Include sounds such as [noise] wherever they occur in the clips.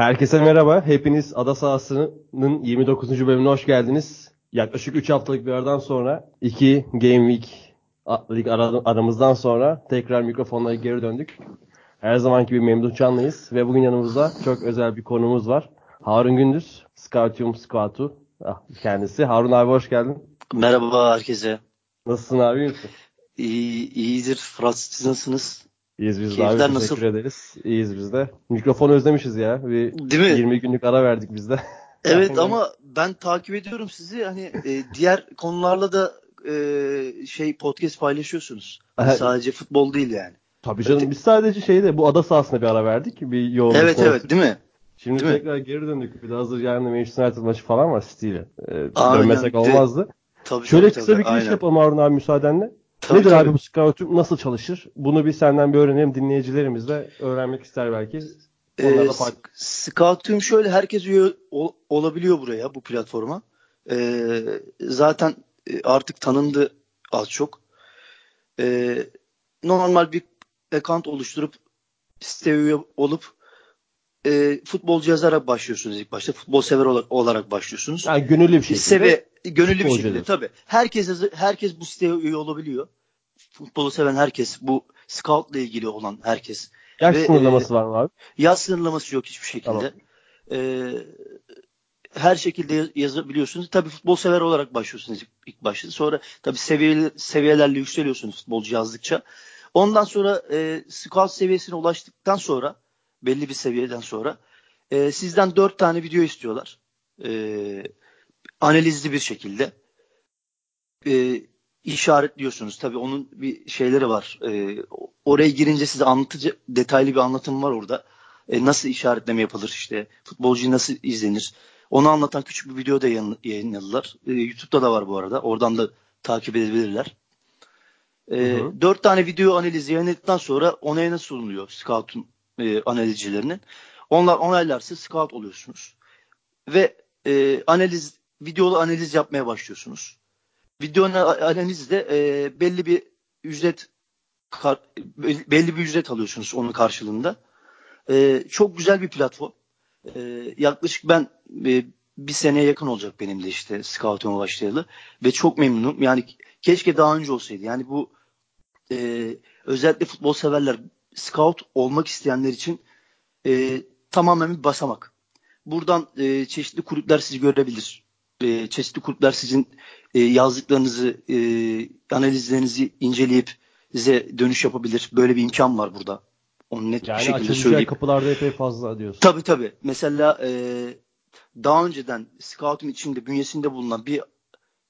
Herkese merhaba. Hepiniz Ada Sahası'nın 29. bölümüne hoş geldiniz. Yaklaşık 3 haftalık bir aradan sonra 2 Game Week lig aramızdan sonra tekrar mikrofonlara geri döndük. Her zamanki gibi Memduh Canlıyız ve bugün yanımızda çok özel bir konumuz var. Harun Gündüz, Scoutium Squatu ah, kendisi. Harun abi hoş geldin. Merhaba herkese. Nasılsın abi? İyi İyi, iyidir. Fırat siz nasılsınız? İyiyiz biz de abi. Teşekkür nasıl? ederiz. İyiyiz biz de. Mikrofonu özlemişiz ya. Bir Değil mi? 20 günlük ara verdik biz de. [laughs] Evet ama ben takip ediyorum sizi. Hani e, diğer konularla da e, şey podcast paylaşıyorsunuz. sadece futbol değil yani. Tabii canım evet. biz sadece şeyde bu ada sahasında bir ara verdik. Bir yoğun Evet bir evet değil mi? Şimdi değil tekrar mi? geri döndük. Bir de hazır yarın Manchester United maçı falan var City ile. Ee, dönmesek olmazdı. Tabii, Şöyle tabii, kısa tabii, bir giriş aynen. yapalım Harun abi müsaadenle. Tabii, Nedir tabii. abi bu scouting nasıl çalışır? Bunu bir senden bir öğrenelim dinleyicilerimiz de öğrenmek ister belki. Ee, Scoutum şöyle herkes üye ol, olabiliyor buraya bu platforma. Ee, zaten e, artık tanındı az çok. Ee, normal bir account oluşturup site üye olup e, futbolcu yazarak başlıyorsunuz ilk başta. Futbol sever olarak başlıyorsunuz. Yani gönüllü bir şekilde. Seve, gönüllü bir şekilde tabii. Herkes herkes bu siteye üye olabiliyor. Futbolu seven herkes, bu scout ile ilgili olan herkes. Yaş Ve, sınırlaması e, var mı abi? Yaş sınırlaması yok hiçbir şekilde. Tamam. E, her şekilde yazabiliyorsunuz. Tabii futbol sever olarak başlıyorsunuz ilk başta. Sonra tabii seviyeler, seviyelerle yükseliyorsunuz futbolcu yazdıkça. Ondan sonra e, scout seviyesine ulaştıktan sonra belli bir seviyeden sonra e, sizden dört tane video istiyorlar. E, analizli bir şekilde. E, işaretliyorsunuz. Tabii onun bir şeyleri var. E, oraya girince size anlatıcı detaylı bir anlatım var orada. E, nasıl işaretleme yapılır işte futbolcuyu nasıl izlenir. Onu anlatan küçük bir video da yayınladılar. E, YouTube'da da var bu arada. Oradan da takip edebilirler. E, Dört tane video analizi yayınladıktan sonra onaya nasıl sunuluyor Scout'un e, analizcilerinin. Onlar onaylarsa Scout oluyorsunuz. Ve e, analiz videolu analiz yapmaya başlıyorsunuz. Video analizde e, belli bir ücret kar, belli bir ücret alıyorsunuz onun karşılığında. E, çok güzel bir platform. E, yaklaşık ben e, bir seneye yakın olacak benim de işte Scout'uma başlayalı ve çok memnunum. Yani keşke daha önce olsaydı. Yani bu e, özellikle futbol severler scout olmak isteyenler için e, tamamen bir basamak. Buradan e, çeşitli kulüpler sizi görebilir. E, çeşitli kulüpler sizin e, yazdıklarınızı, e, analizlerinizi inceleyip size dönüş yapabilir. Böyle bir imkan var burada. Onu net yani bir şekilde söyleyeyim. kapılarda epey fazla diyorsun. Tabii tabii. Mesela e, daha önceden Scoutum içinde bünyesinde bulunan bir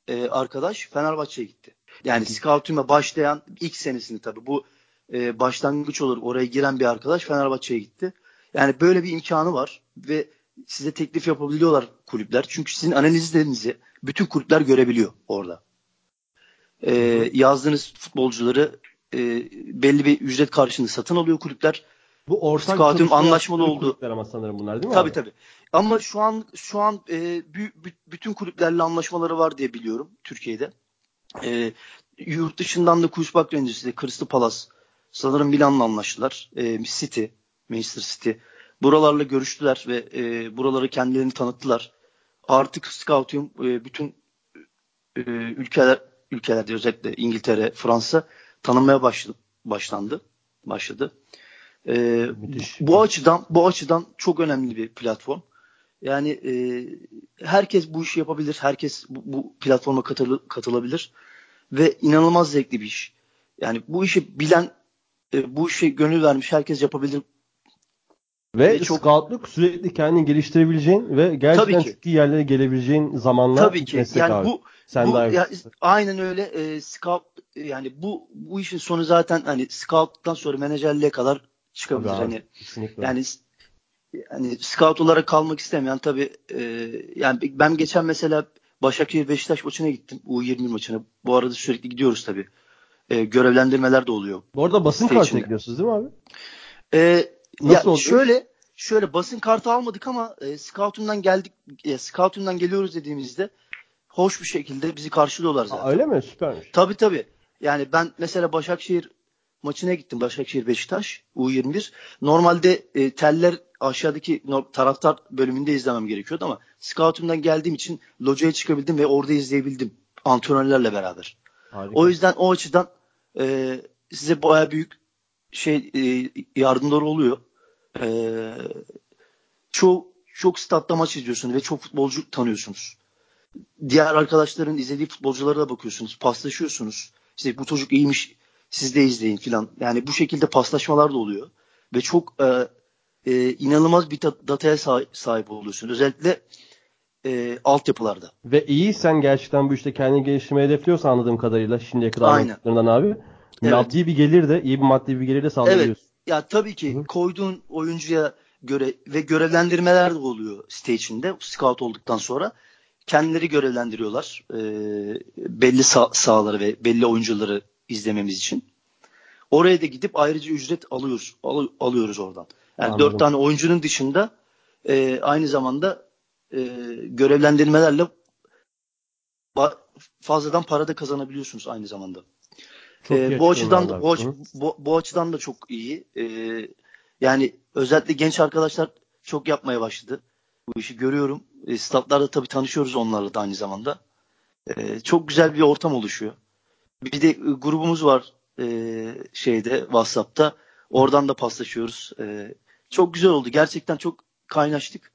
e, arkadaş Fenerbahçe'ye gitti. Yani Scoutum'a başlayan ilk senesini tabii bu e, başlangıç olur oraya giren bir arkadaş Fenerbahçe'ye gitti. Yani böyle bir imkanı var ve size teklif yapabiliyorlar kulüpler. Çünkü sizin analizlerinizi bütün kulüpler görebiliyor orada. E, yazdığınız futbolcuları e, belli bir ücret karşılığında satın alıyor kulüpler. Bu ortak Scoutum anlaşmalı oldu. Ama sanırım bunlar değil mi? Tabii abi? tabii. Ama şu an şu an e, bütün kulüplerle anlaşmaları var diye biliyorum Türkiye'de. E, yurt dışından da Kuşbak Rangers'ı, Crystal Palace, sanırım Milan'la anlaştılar. E, City, Manchester City. Buralarla görüştüler ve e, buraları kendilerini tanıttılar. Artık Scoutium e, bütün e, ülkeler ülkelerde özellikle İngiltere, Fransa tanınmaya başladı, başlandı, başladı. E, bu açıdan bu açıdan çok önemli bir platform. Yani e, herkes bu işi yapabilir, herkes bu, bu platforma katıl, katılabilir ve inanılmaz zevkli bir iş. Yani bu işi bilen, e, bu işe gönül vermiş herkes yapabilir. Ve, ve çok scoutlık sürekli kendini geliştirebileceğin ve gerçekten çok iyi yerlere gelebileceğin zamanlar Tabii ki. Yani abi. bu, Sen bu ya, aynen öyle e, scout yani bu bu işin sonu zaten hani scout'tan sonra menajerliğe kadar çıkabilir. Tabii hani kesinlikle. yani yani scout olarak kalmak istemeyen tabii e, yani ben geçen mesela Başakşehir Beşiktaş maçına gittim. U20 maçına. Bu arada sürekli gidiyoruz tabii. E, görevlendirmeler de oluyor. Bu arada basın kartı gidiyorsunuz değil mi abi? E, Nasıl ya oldu? Şöyle şöyle basın kartı almadık ama e, scoutum'dan geldik e, scoutum'dan geliyoruz dediğimizde hoş bir şekilde bizi karşılıyorlar zaten. Aa, öyle mi? Süpermiş. Tabii tabii. Yani ben mesela Başakşehir maçına gittim Başakşehir Beşiktaş U21. Normalde e, teller aşağıdaki taraftar bölümünde izlemem gerekiyordu ama scoutum'dan geldiğim için locaya çıkabildim ve orada izleyebildim antrenörlerle beraber. Harika. O yüzden o açıdan e, size baya büyük şey e, yardımları oluyor. E, çoğu çok statta maç izliyorsunuz ve çok futbolcu tanıyorsunuz. Diğer arkadaşların izlediği futbolculara da bakıyorsunuz. Paslaşıyorsunuz. İşte bu çocuk iyiymiş siz de izleyin filan. Yani bu şekilde paslaşmalar da oluyor. Ve çok e, e, inanılmaz bir dataya sahip oluyorsun. Özellikle e, altyapılarda. Ve iyi sen gerçekten bu işte kendini geliştirmeyi hedefliyorsan anladığım kadarıyla şimdiye kadar anlattıklarından abi. Evet. Maddi bir gelir de iyi bir maddi bir gelir de sağlıyorsun. Evet. Ya tabii ki Hı. koyduğun oyuncuya göre ve görevlendirmeler de oluyor site içinde scout olduktan sonra. Kendileri görevlendiriyorlar. E, belli sah- sahaları ve belli oyuncuları izlememiz için. Oraya da gidip ayrıca ücret alıyoruz al- alıyoruz oradan. Yani dört tane oyuncunun dışında e, aynı zamanda e, görevlendirmelerle fazladan para da kazanabiliyorsunuz aynı zamanda. E, bu açıdan da bu, bu, bu açıdan da çok iyi. E, yani özellikle genç arkadaşlar çok yapmaya başladı. Bu işi görüyorum. E, statlarda tabii tanışıyoruz onlarla da aynı zamanda. E, çok güzel bir ortam oluşuyor. Bir de e, grubumuz var e, şeyde WhatsApp'ta. Oradan da paslaşıyoruz. E, çok güzel oldu. Gerçekten çok kaynaştık.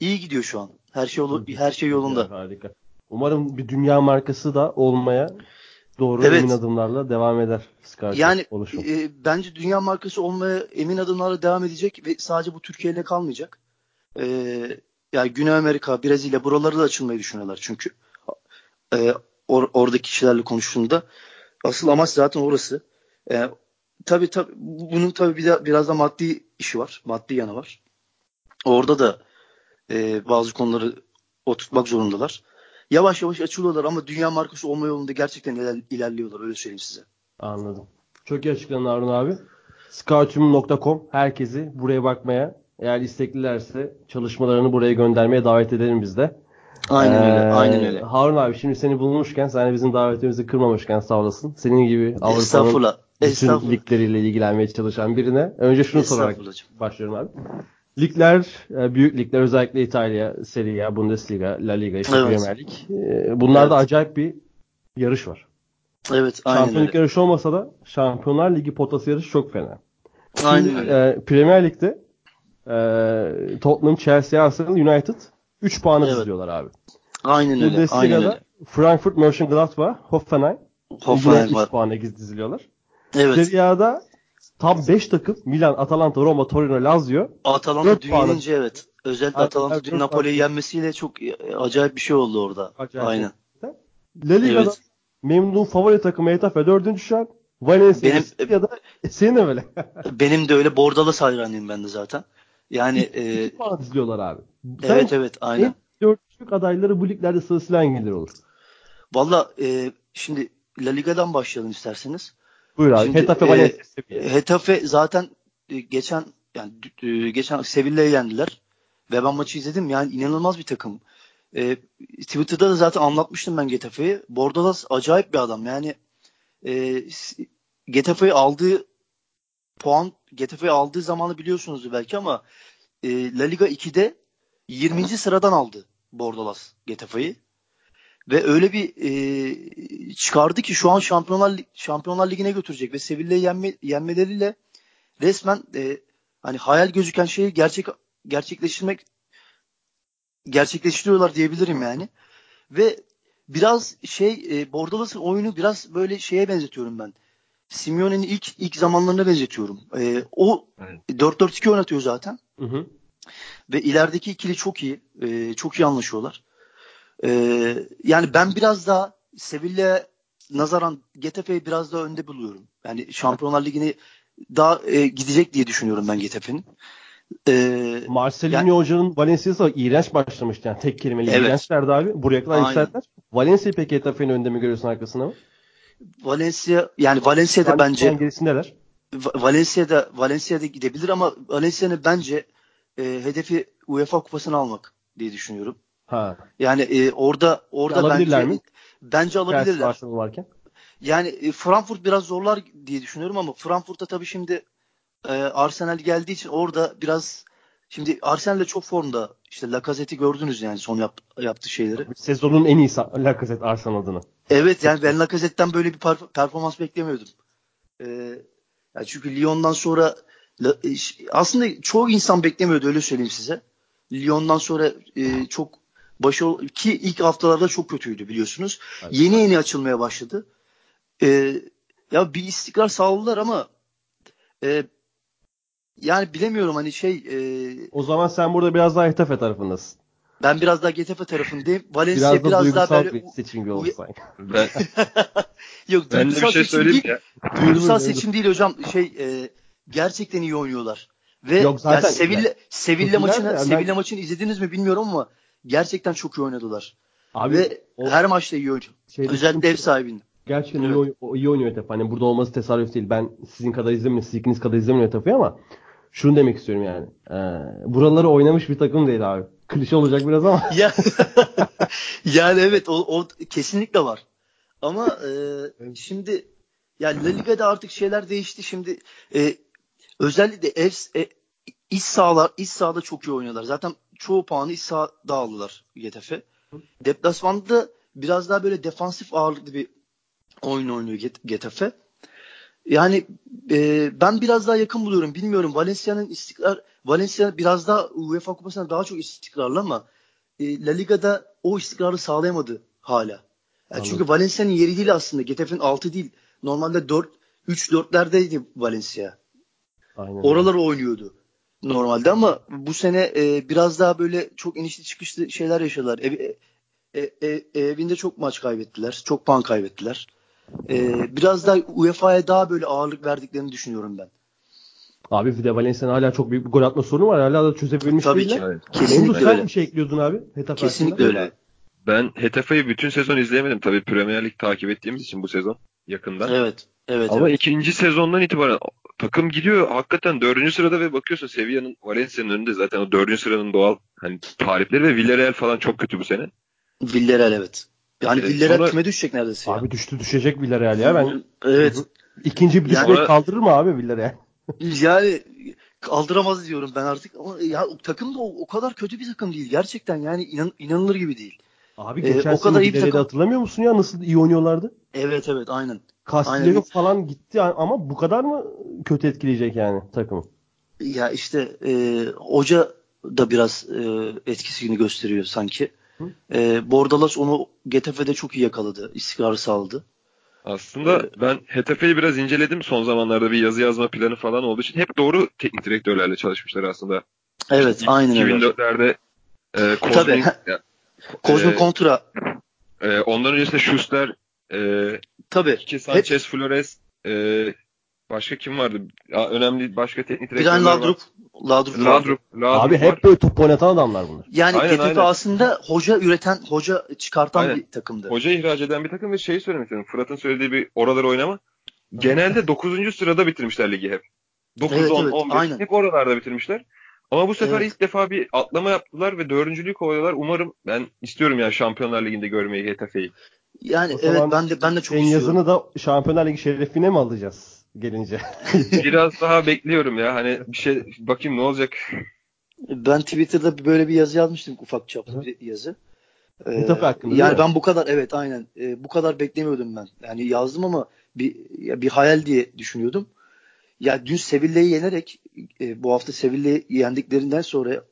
İyi gidiyor şu an. Her şey yolu, her şey yolunda. Harika. Umarım bir dünya markası da olmaya doğru evet. emin adımlarla devam eder. Scarlett yani e, bence dünya markası olmaya emin adımlarla devam edecek ve sadece bu Türkiye ile kalmayacak. E, yani Güney Amerika, Brezilya buraları da açılmayı düşünüyorlar çünkü. E, or, oradaki kişilerle konuştuğunda asıl amaç zaten orası. E, tabii tabii bunun tabii bir de, biraz da maddi işi var. Maddi yanı var. Orada da e, bazı konuları oturtmak zorundalar. Yavaş yavaş açılıyorlar ama dünya markası olma yolunda gerçekten iler, ilerliyorlar öyle söyleyeyim size. Anladım. Çok iyi açıkladın Harun abi. Scoutum.com herkesi buraya bakmaya eğer isteklilerse çalışmalarını buraya göndermeye davet edelim biz de. Aynen öyle. Ee, aynen öyle. Harun abi şimdi seni bulmuşken sen bizim davetimizi kırmamışken sağ olasın. Senin gibi Avrupa'nın bütün ligleriyle ilgilenmeye çalışan birine önce şunu sorarak başlıyorum abi. Ligler, e, büyük ligler özellikle İtalya, Serie A, Bundesliga, La Liga, işte evet. Premier Lig. E, bunlarda evet. acayip bir yarış var. Evet, aynen Şampiyonluk öyle. yarışı olmasa da Şampiyonlar Ligi potası yarışı çok fena. Aynen öyle. E, Premier Lig'de e, Tottenham, Chelsea, Arsenal, United 3 puanı evet. diziliyorlar abi. Aynen öyle. Bundesliga'da aynen öyle. Frankfurt, Mönchengladbach, Hoffenheim, Hoffenheim 3 puanla diziliyorlar. Evet. Serie A'da Tam 5 takım Milan, Atalanta, Roma, Torino, Lazio. Atalanta düğününce evet. Özellikle Atalanta dün Napoli'yi yenmesiyle çok e, acayip bir şey oldu orada. Acayip. Aynen. La Liga'da evet. memnun favori takımı Etafe 4. şu an. Valencia benim, ya da senin de böyle. [laughs] benim de öyle Bordalı hayranıyım ben de zaten. Yani e, izliyorlar abi. Sen evet evet aynen. Dörtlük adayları bu liglerde sırasıyla hangileri olur? Valla e, şimdi La Liga'dan başlayalım isterseniz. Buyur abi. Şimdi, Hetafe Valencia e, Hetafe zaten e, geçen yani e, geçen Sevilla'yı yendiler. Ve ben maçı izledim. Yani inanılmaz bir takım. E, Twitter'da da zaten anlatmıştım ben Getafe'yi. Bordalas acayip bir adam. Yani e, Getafe'yi aldığı puan Getafe'yi aldığı zamanı biliyorsunuz belki ama e, La Liga 2'de 20. sıradan aldı Bordalas Getafe'yi. Ve öyle bir e, çıkardı ki şu an Şampiyonlar Şampiyonlar Ligi'ne götürecek ve Sevilla'yı yenme, yenmeleriyle resmen e, hani hayal gözüken şeyi gerçek gerçekleştirmek gerçekleştiriyorlar diyebilirim yani. Ve biraz şey e, Bordalas'ın oyunu biraz böyle şeye benzetiyorum ben. Simeone'nin ilk ilk zamanlarına benzetiyorum. E, o evet. 4-4-2 oynatıyor zaten. Hı hı. Ve ilerideki ikili çok iyi. E, çok iyi anlaşıyorlar. Ee, yani ben biraz daha Sevilla nazaran Getafe'yi biraz daha önde buluyorum. Yani Şampiyonlar Ligi'ni daha e, gidecek diye düşünüyorum ben Getafe'nin. Ee, Marcelinho yani, hocanın Valencia'sı iğrenç başlamıştı yani tek kelimeyle evet. iğrençlerdi abi. Buraya kadar yükseldiler. Valencia peki Getafe'nin önde mi görüyorsun arkasında mı? Valencia yani Valencia'da bence gerisindeler. Valencia'da Valencia'da gidebilir ama Valencia'nın bence e, hedefi UEFA kupasını almak diye düşünüyorum. Ha. Yani e, orada orada alabilirler bence, mi? Bence alabilirler. varken. Yani e, Frankfurt biraz zorlar diye düşünüyorum ama Frankfurt'ta tabii şimdi e, Arsenal geldiği için orada biraz şimdi Arsenal de çok formda. İşte Lacazette'i gördünüz yani son yap, yaptığı şeyleri. Sezonun en iyisi Lacazette Arsenal adına. Evet yani ben Lacazette'den böyle bir performans beklemiyordum. E, yani çünkü Lyon'dan sonra aslında çoğu insan beklemiyordu öyle söyleyeyim size. Lyon'dan sonra e, çok başarılı ki ilk haftalarda çok kötüydü biliyorsunuz. Evet. Yeni yeni açılmaya başladı. E, ya bir istikrar sağladılar ama e, yani bilemiyorum hani şey e, O zaman sen burada biraz daha Getafe tarafındasın. Ben biraz daha Getafe tarafındayım. Valencia biraz, da biraz daha böyle bir seçim olsaydı. Ben, [laughs] Yok ben de bir şey söyleyeyim değil, ya. Duygusal seçim değil hocam. Şey e, gerçekten iyi oynuyorlar. Ve Yok zaten yani Sevilla yani, Sevilla maçını yani Sevilla ben... maçını izlediniz mi bilmiyorum ama gerçekten çok iyi oynadılar. Abi, Ve o, her maçta iyi oynuyor. Özellikle ev sahibinde. Gerçekten evet. iyi, iyi oynuyor Etap. Hani burada olması tesadüf değil. Ben sizin kadar izlemiyorum, siz ikiniz kadar izlemiyorum Etap'ı ama şunu demek istiyorum yani. Ee, buraları oynamış bir takım değil abi. Klişe olacak biraz ama. [laughs] ya, yani evet o, o kesinlikle var. Ama e, şimdi yani La Liga'da artık şeyler değişti. Şimdi e, özellikle ev, e, iç sahalar iç sahada çok iyi oynuyorlar. Zaten çoğu puanı sahada aldılar Getafe. Deplasmanda biraz daha böyle defansif ağırlıklı bir oyun oynuyor Getafe. Yani e, ben biraz daha yakın buluyorum. Bilmiyorum Valencia'nın istikrar Valencia biraz daha UEFA Kupası'ndan daha çok istikrarlı ama e, La Liga'da o istikrarı sağlayamadı hala. Yani çünkü Valencia'nın yeri değil aslında. Getafe'nin altı değil. Normalde 4 3-4'lerdeydi Valencia. Aynen. Oraları oynuyordu normalde ama bu sene e, biraz daha böyle çok inişli çıkışlı şeyler yaşadılar. Ev, e, e, e, evinde çok maç kaybettiler. Çok puan kaybettiler. E, biraz daha UEFA'ya daha böyle ağırlık verdiklerini düşünüyorum ben. Abi bir de Valencia'nın hala çok büyük bir gol atma sorunu var. Hala da çözebilmiş Tabii değiller. Ki. Evet. Kesinlikle Memduh, öyle. Sen bir şey ekliyordun abi? Hetafe Kesinlikle öyle. Ben Hetafe'yi bütün sezon izleyemedim. Tabii Premier Lig takip ettiğimiz için bu sezon yakından. Evet. Evet, Ama evet. ikinci sezondan itibaren takım gidiyor hakikaten dördüncü sırada ve bakıyorsun Sevilla'nın Valencia'nın önünde zaten o dördüncü sıranın doğal hani tarifleri ve Villarreal falan çok kötü bu sene. Villarreal evet. Yani evet, Villarreal sonra... küme düşecek neredeyse ya. Abi düştü düşecek Villarreal ya ben. Evet. İkinci bir yani, sonra... kaldırır mı abi Villarreal? [laughs] yani kaldıramaz diyorum ben artık ama ya takım da o, o kadar kötü bir takım değil gerçekten yani inan, inanılır gibi değil. Abi geçen ee, o kadar iyi bir takım. hatırlamıyor musun ya nasıl iyi oynuyorlardı? Evet evet aynen. Castillo falan gitti ama bu kadar mı kötü etkileyecek yani takımı? Ya işte e, hoca da biraz e, etkisini gösteriyor sanki. E, Bordalas onu Getafe'de çok iyi yakaladı. İstikrarı sağladı. Aslında ee, ben Hetafe'yi biraz inceledim son zamanlarda bir yazı yazma planı falan olduğu için. Hep doğru teknik direktörlerle çalışmışlar aslında. Evet işte aynen öyle. 2004'lerde e, Kozmin, Kozmin e, Kontra. E, ondan öncesinde Schuster, e, Tabii. Ki Sanchez, Hep... Flores, e, başka kim vardı? Ya, önemli başka teknik direktörler var. Ladrup. Ladrup, Ladrup, Ladrup Abi hep böyle top oynatan adamlar bunlar. Yani aynen. aslında hoca üreten, hoca çıkartan aynen. bir takımdı. Hoca ihraç eden bir takım ve şeyi söylemek istiyorum. Fırat'ın söylediği bir oraları oynama. Genelde 9. sırada bitirmişler ligi hep. 9, evet, 10, evet, 11. Aynen. Hep oralarda bitirmişler. Ama bu sefer evet. ilk defa bir atlama yaptılar ve dördüncülüğü kovalıyorlar. Umarım ben istiyorum yani Şampiyonlar Ligi'nde görmeyi Getafe'yi. Yani o evet ben de ben de çok en istiyorum. yazını da Şampiyonlar Ligi şerefine mi alacağız gelince? [laughs] Biraz daha bekliyorum ya. Hani bir şey bakayım ne olacak. Ben Twitter'da böyle bir yazı yazmıştım ufak çaplı bir yazı. Ee, hakkında, yani ben bu kadar evet aynen e, bu kadar beklemiyordum ben. Yani yazdım ama bir ya bir hayal diye düşünüyordum. Ya dün Sevilla'yı yenerek e, bu hafta Sevilla'yı yendiklerinden sonra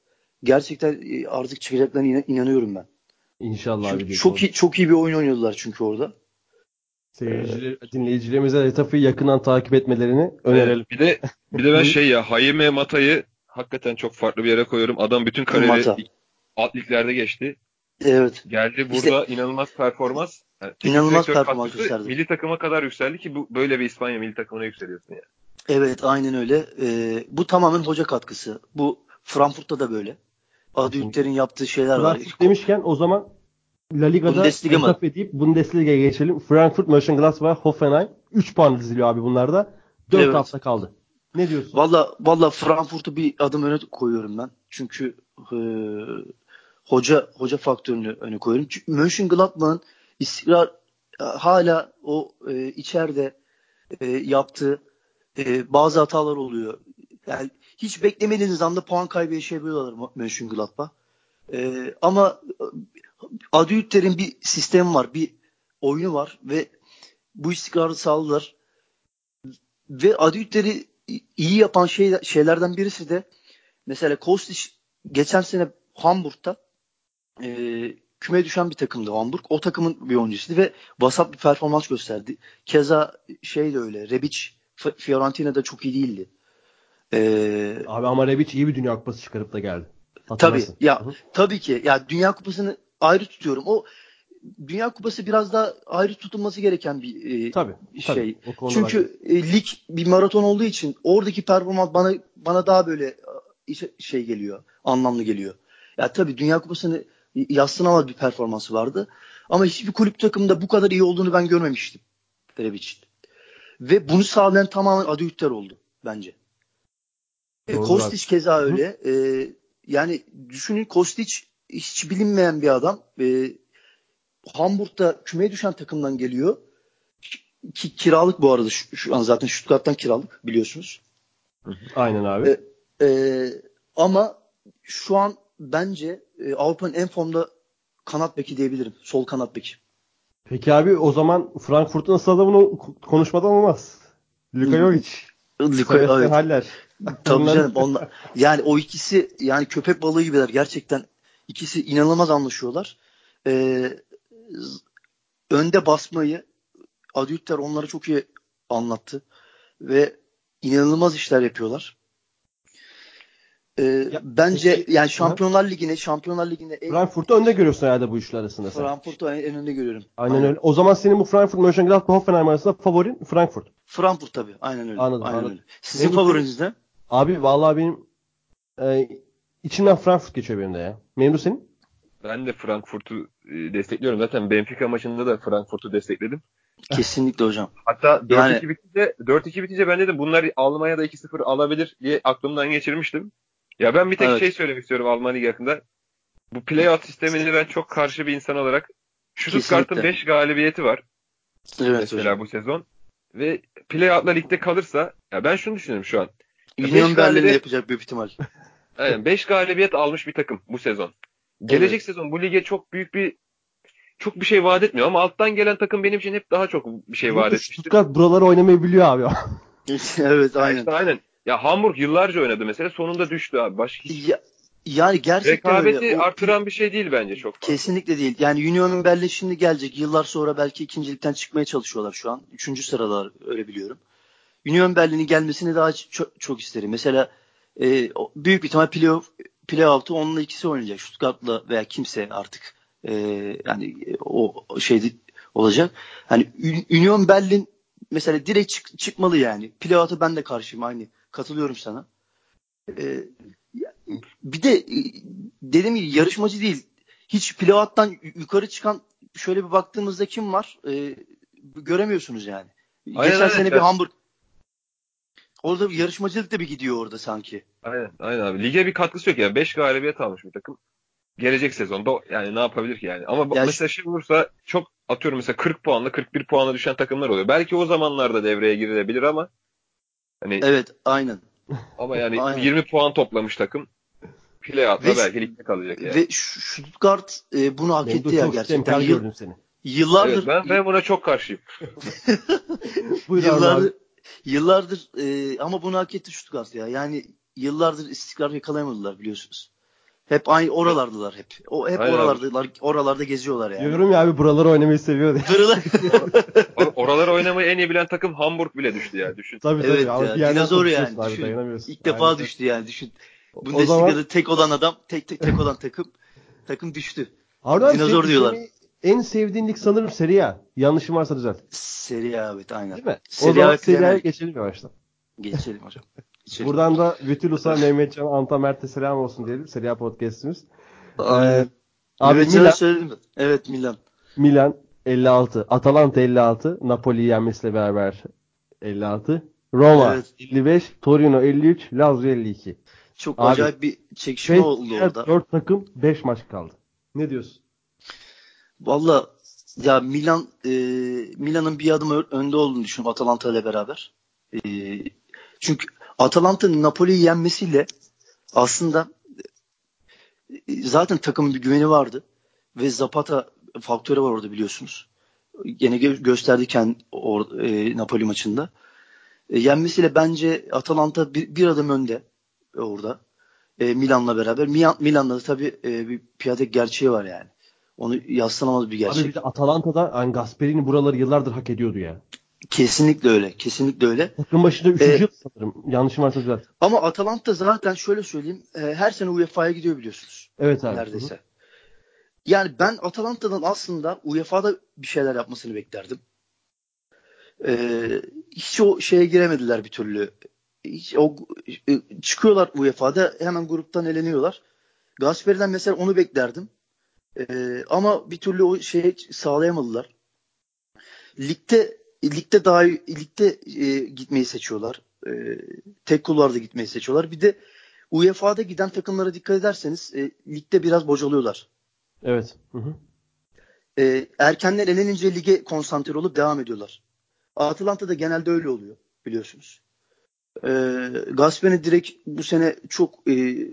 gerçekten e, artık çıkacaklarına inanıyorum ben. İnşallah çünkü abi. Çok iyi, çok iyi bir oyun oynuyorlar çünkü orada. Seyirciler, ee, dinleyicilerimize etapı yakından takip etmelerini önerelim. Bir de bir de ben [laughs] şey ya Hayime Mata'yı hakikaten çok farklı bir yere koyuyorum. Adam bütün kariyeri alt liglerde geçti. Evet. Geldi burada işte, inanılmaz performans. Yani inanılmaz performans gösterdi. Milli takıma kadar yükseldi ki bu böyle bir İspanya milli takımına yükseliyorsun yani. Evet aynen öyle. Ee, bu tamamen hoca katkısı. Bu Frankfurt'ta da böyle. Adiyükler'in yaptığı şeyler var. Frankfurt demişken o zaman La Liga'da Bundesliga mı? edip Bundesliga'ya geçelim. Frankfurt, Mönchengladbach, Hoffenheim 3 puan diziliyor abi bunlarda. 4 evet. hafta kaldı. Ne diyorsun? Valla valla Frankfurt'u bir adım öne koyuyorum ben. Çünkü e, hoca hoca faktörünü öne koyuyorum. Çünkü Mönchengladbach'ın istikrar hala o e, içeride e, yaptığı e, bazı hatalar oluyor. Yani hiç beklemediğiniz anda puan kaybı yaşayabiliyorlar Mönchengladbach. E, ama e, Adüyütler'in bir sistemi var, bir oyunu var ve bu istikrarı sağladılar. Ve Adüyütler'i iyi yapan şey, şeylerden birisi de mesela Kostić geçen sene Hamburg'ta e, küme düşen bir takımdı Hamburg. O takımın bir oyuncusuydu ve vasat bir performans gösterdi. Keza şey de öyle. Rebic Fiorentina'da çok iyi değildi. Ee, Abi ama Rebic iyi bir Dünya Kupası çıkarıp da geldi. Tabii ya Hı-hı. tabii ki ya Dünya Kupası'nı ayrı tutuyorum. O Dünya Kupası biraz daha ayrı tutulması gereken bir e, tabii, şey. Tabii, Çünkü e, lig bir maraton olduğu için oradaki performans bana bana daha böyle e, şey geliyor, anlamlı geliyor. Ya tabii Dünya Kupası'nı yaslınamaz bir performansı vardı. Ama hiçbir kulüp takımında bu kadar iyi olduğunu ben görmemiştim. Rebic'in. Ve bunu sağlayan tamamen Adi Hütter oldu bence. E, Kostić keza öyle. E, yani düşünün Kostić hiç bilinmeyen bir adam. E, Hamburg'da kümeye düşen takımdan geliyor. Ki kiralık bu arada şu, şu an zaten Stuttgart'tan kiralık biliyorsunuz. Aynen abi. E, e, ama şu an bence e, Avrupa'nın en formda kanat beki diyebilirim. Sol kanat beki. Peki abi o zaman Frankfurt'un nasıl adamını konuşmadan olmaz. Luka Jovic. Luka evet. Haller. [laughs] Tabii canım. Onlar, yani o ikisi yani köpek balığı gibiler gerçekten. ikisi inanılmaz anlaşıyorlar. Ee, önde basmayı Adütter onlara çok iyi anlattı. Ve inanılmaz işler yapıyorlar. Ee, ya, bence peki, yani Şampiyonlar hı. Ligi'ne Şampiyonlar Ligi'ne Frankfurt'u önde görüyorsun herhalde bu üçlü arasında sen. Frankfurt'u en önde görüyorum. Aynen, aynen, öyle. O zaman senin bu Frankfurt Mönchengladbach Hoffenheim arasında favorin Frankfurt. Frankfurt tabii. Aynen öyle. Anladım. Aynen anladım. öyle. Sizin benim favoriniz ne? Abi vallahi benim e, içimden Frankfurt geçiyor benim de ya. Memnun senin? Ben de Frankfurt'u e, destekliyorum. Zaten Benfica maçında da Frankfurt'u destekledim. Kesinlikle hocam. Hatta 4-2 yani... bitince 4-2 bitince ben dedim bunlar Almanya'da 2-0 alabilir diye aklımdan geçirmiştim. Ya ben bir tek evet. şey söylemek istiyorum Alman Ligi hakkında. Bu playout sistemini ben çok karşı bir insan olarak Stuttgart'ın 5 galibiyeti var. Evet mesela hocam. bu sezon. Ve playout'la ligde kalırsa ya ben şunu düşünüyorum şu an. Union Berlin'de yapacak büyük ihtimal. [laughs] Aynen 5 galibiyet almış bir takım bu sezon. Gelecek evet. sezon bu lige çok büyük bir çok bir şey vaat etmiyor ama alttan gelen takım benim için hep daha çok bir şey vaat etmiştir. Stuttgart buraları oynamayı biliyor abi. [laughs] evet aynen. işte aynen. Ya Hamburg yıllarca oynadı mesela sonunda düştü abi. Başka hiç... ya, yani gerçekten Rekabeti öyle. O, artıran bir şey değil bence çok fazla. Kesinlikle değil. Yani Union'un Berlin şimdi gelecek. Yıllar sonra belki ikincilikten çıkmaya çalışıyorlar şu an. Üçüncü sıralar öyle biliyorum. Union Berlin'in gelmesini daha çok, çok isterim. Mesela e, büyük bir ihtimal playoff, playoff'ta onunla ikisi oynayacak. Stuttgart'la veya kimse artık e, yani o şeyde olacak. Hani Union Berlin mesela direkt çık, çıkmalı yani. Playoff'a ben de karşıyım aynı. Katılıyorum sana. Ee, bir de e, dedim gibi yarışmacı değil. Hiç playout'tan yukarı çıkan şöyle bir baktığımızda kim var? Ee, göremiyorsunuz yani. Aynen, Geçen aynen, sene bir Hamburg Orada bir yarışmacılık da bir gidiyor orada sanki. Aynen, aynen abi. Lige bir katkısı yok yani. 5 galibiyet almış bir takım. Gelecek sezonda yani ne yapabilir ki yani. Ama ya mesela şey olursa çok atıyorum mesela 40 puanla 41 puanla düşen takımlar oluyor. Belki o zamanlarda devreye girilebilir ama Hani Evet aynen. Ama yani aynen. 20 puan toplamış takım. Playout'ta belki ligde kalacak yani. Ve Stuttgart e, bunu hak etti ya gerçekten. Yıl, seni. Yıllardır evet, ben, ben buna çok karşıyım. [laughs] yıllardır yıllardır e, ama bunu hak etti Stuttgart ya. Yani yıllardır istikrar yakalayamadılar biliyorsunuz. Hep aynı oralardılar hep. O hep Aynen oralardalar. Abi. Oralarda geziyorlar yani. Diyorum ya abi buraları oynamayı seviyor diye. Or- oraları oynamayı en iyi bilen takım Hamburg bile düştü ya düşün. Tabii tabii. Evet ya, dinozor yani. Abi, düşün. İlk defa Aynen. düştü yani düşün. Bundesliga'da zaman... tek olan adam, tek tek tek olan takım takım düştü. Abi, dinozor diyorlar. En sevdiğin lig sanırım Serie A. Yanlışım varsa düzelt. Serie A evet aynen. Değil mi? Serie o zaman Serie A'ya geçelim yavaştan. Geçelim hocam. [laughs] İçelim. Buradan da Vitilus'a, Mehmetcan, Anta Mert'e selam olsun diyelim. Serie A podcast'imiz. Ee, abi Milan, söyledim mi? Evet Milan. Milan 56, Atalanta 56, Napoli yenmesiyle beraber 56. Roma evet. 55, Torino 53, Lazio 52. Çok Abi, acayip bir çekişme oldu orada. 4 takım 5 maç kaldı. Ne diyorsun? Valla Ya Milan e, Milan'ın bir adım önde olduğunu düşünüyorum Atalanta ile beraber. E, çünkü Atalanta'nın Napoli'yi yenmesiyle aslında e, zaten takımın bir güveni vardı ve Zapata faktörü var orada biliyorsunuz. Gö- gösterdi kendi or, e, Napoli maçında. E, yenmesiyle bence Atalanta bir, bir adım önde orada. E, Milan'la beraber. Milan, Milan'da da tabii e, bir piyade gerçeği var yani. Onu yaslanamaz bir gerçek. Abi bir de Atalanta'da yani Gasperini buraları yıllardır hak ediyordu ya. Kesinlikle öyle. Kesinlikle öyle. Takım başında 3. Ee, yıl sanırım. Yanlışım varsa düzelt. Ama Atalanta zaten şöyle söyleyeyim. E, her sene UEFA'ya gidiyor biliyorsunuz. Evet abi. Neredeyse. Hı-hı. Yani ben Atalanta'dan aslında UEFA'da bir şeyler yapmasını beklerdim. Ee, hiç o şeye giremediler bir türlü. Hiç o e, çıkıyorlar UEFA'da hemen gruptan eleniyorlar. Gasperi'den mesela onu beklerdim. Ee, ama bir türlü o şeyi sağlayamadılar. Ligde ligde daha ligde e, gitmeyi seçiyorlar. E, tek kulvarda gitmeyi seçiyorlar. Bir de UEFA'da giden takımlara dikkat ederseniz e, ligde biraz bocalıyorlar. Evet. Hı hı. E, erkenler elenince lige konsantre olup devam ediyorlar. Atlanta'da genelde öyle oluyor biliyorsunuz. E, Gasperini direkt bu sene çok e,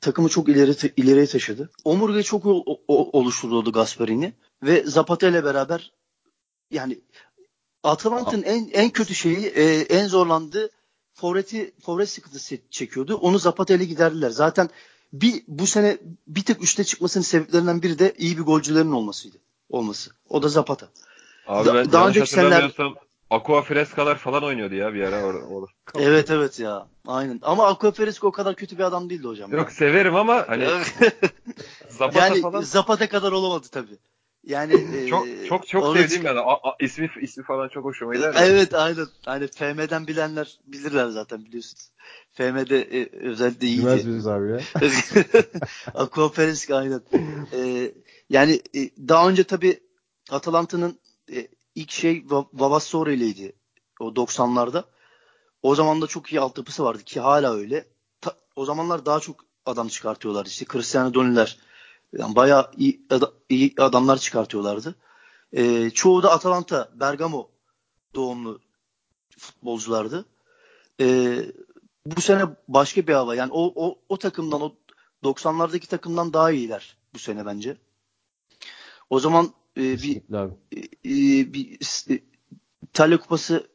takımı çok ileri ileriye taşıdı. Omurgayı çok o, o, oluşturdu Gasperini ve Zapata ile beraber yani Atalanta'nın en en kötü şeyi e, en zorlandığı forveti forvet sıkıntısı çekiyordu. Onu Zapata ile giderdiler. Zaten bir bu sene bir tek üste çıkmasının sebeplerinden biri de iyi bir golcülerin olmasıydı. Olması. O da Zapata. Abi da, ben daha önceki seneler Aqua Frescalar falan oynuyordu ya bir ara orada. Evet evet ya. Aynen. Ama Aqua Fresca o kadar kötü bir adam değildi hocam. Yok ya. severim ama hani Zapata yani, falan. Zapata kadar olamadı tabii. Yani çok e, çok çok sevdiğim yani a, a, ismi ismi falan çok hoşuma gider. Evet aynen. Hani FM'den bilenler bilirler zaten biliyorsunuz. FM'de e, özellikle iyiydi. Bilmez miyiz abi ya? [laughs] Aquaperesk aynen. E, yani e, daha önce tabii Atalanta'nın e, ilk şey Vavassore ileydi. O 90'larda. O zaman da çok iyi altyapısı vardı ki hala öyle. Ta, o zamanlar daha çok adam çıkartıyorlar. İşte Cristiano Doniler yani bayağı iyi, iyi adamlar çıkartıyorlardı. E, çoğu da Atalanta, Bergamo doğumlu futbolculardı. E, bu sene başka bir hava. Yani o, o, o takımdan, o 90'lardaki takımdan daha iyiler bu sene bence. O zaman e, bir, e, e, bir e, İtalya Kupası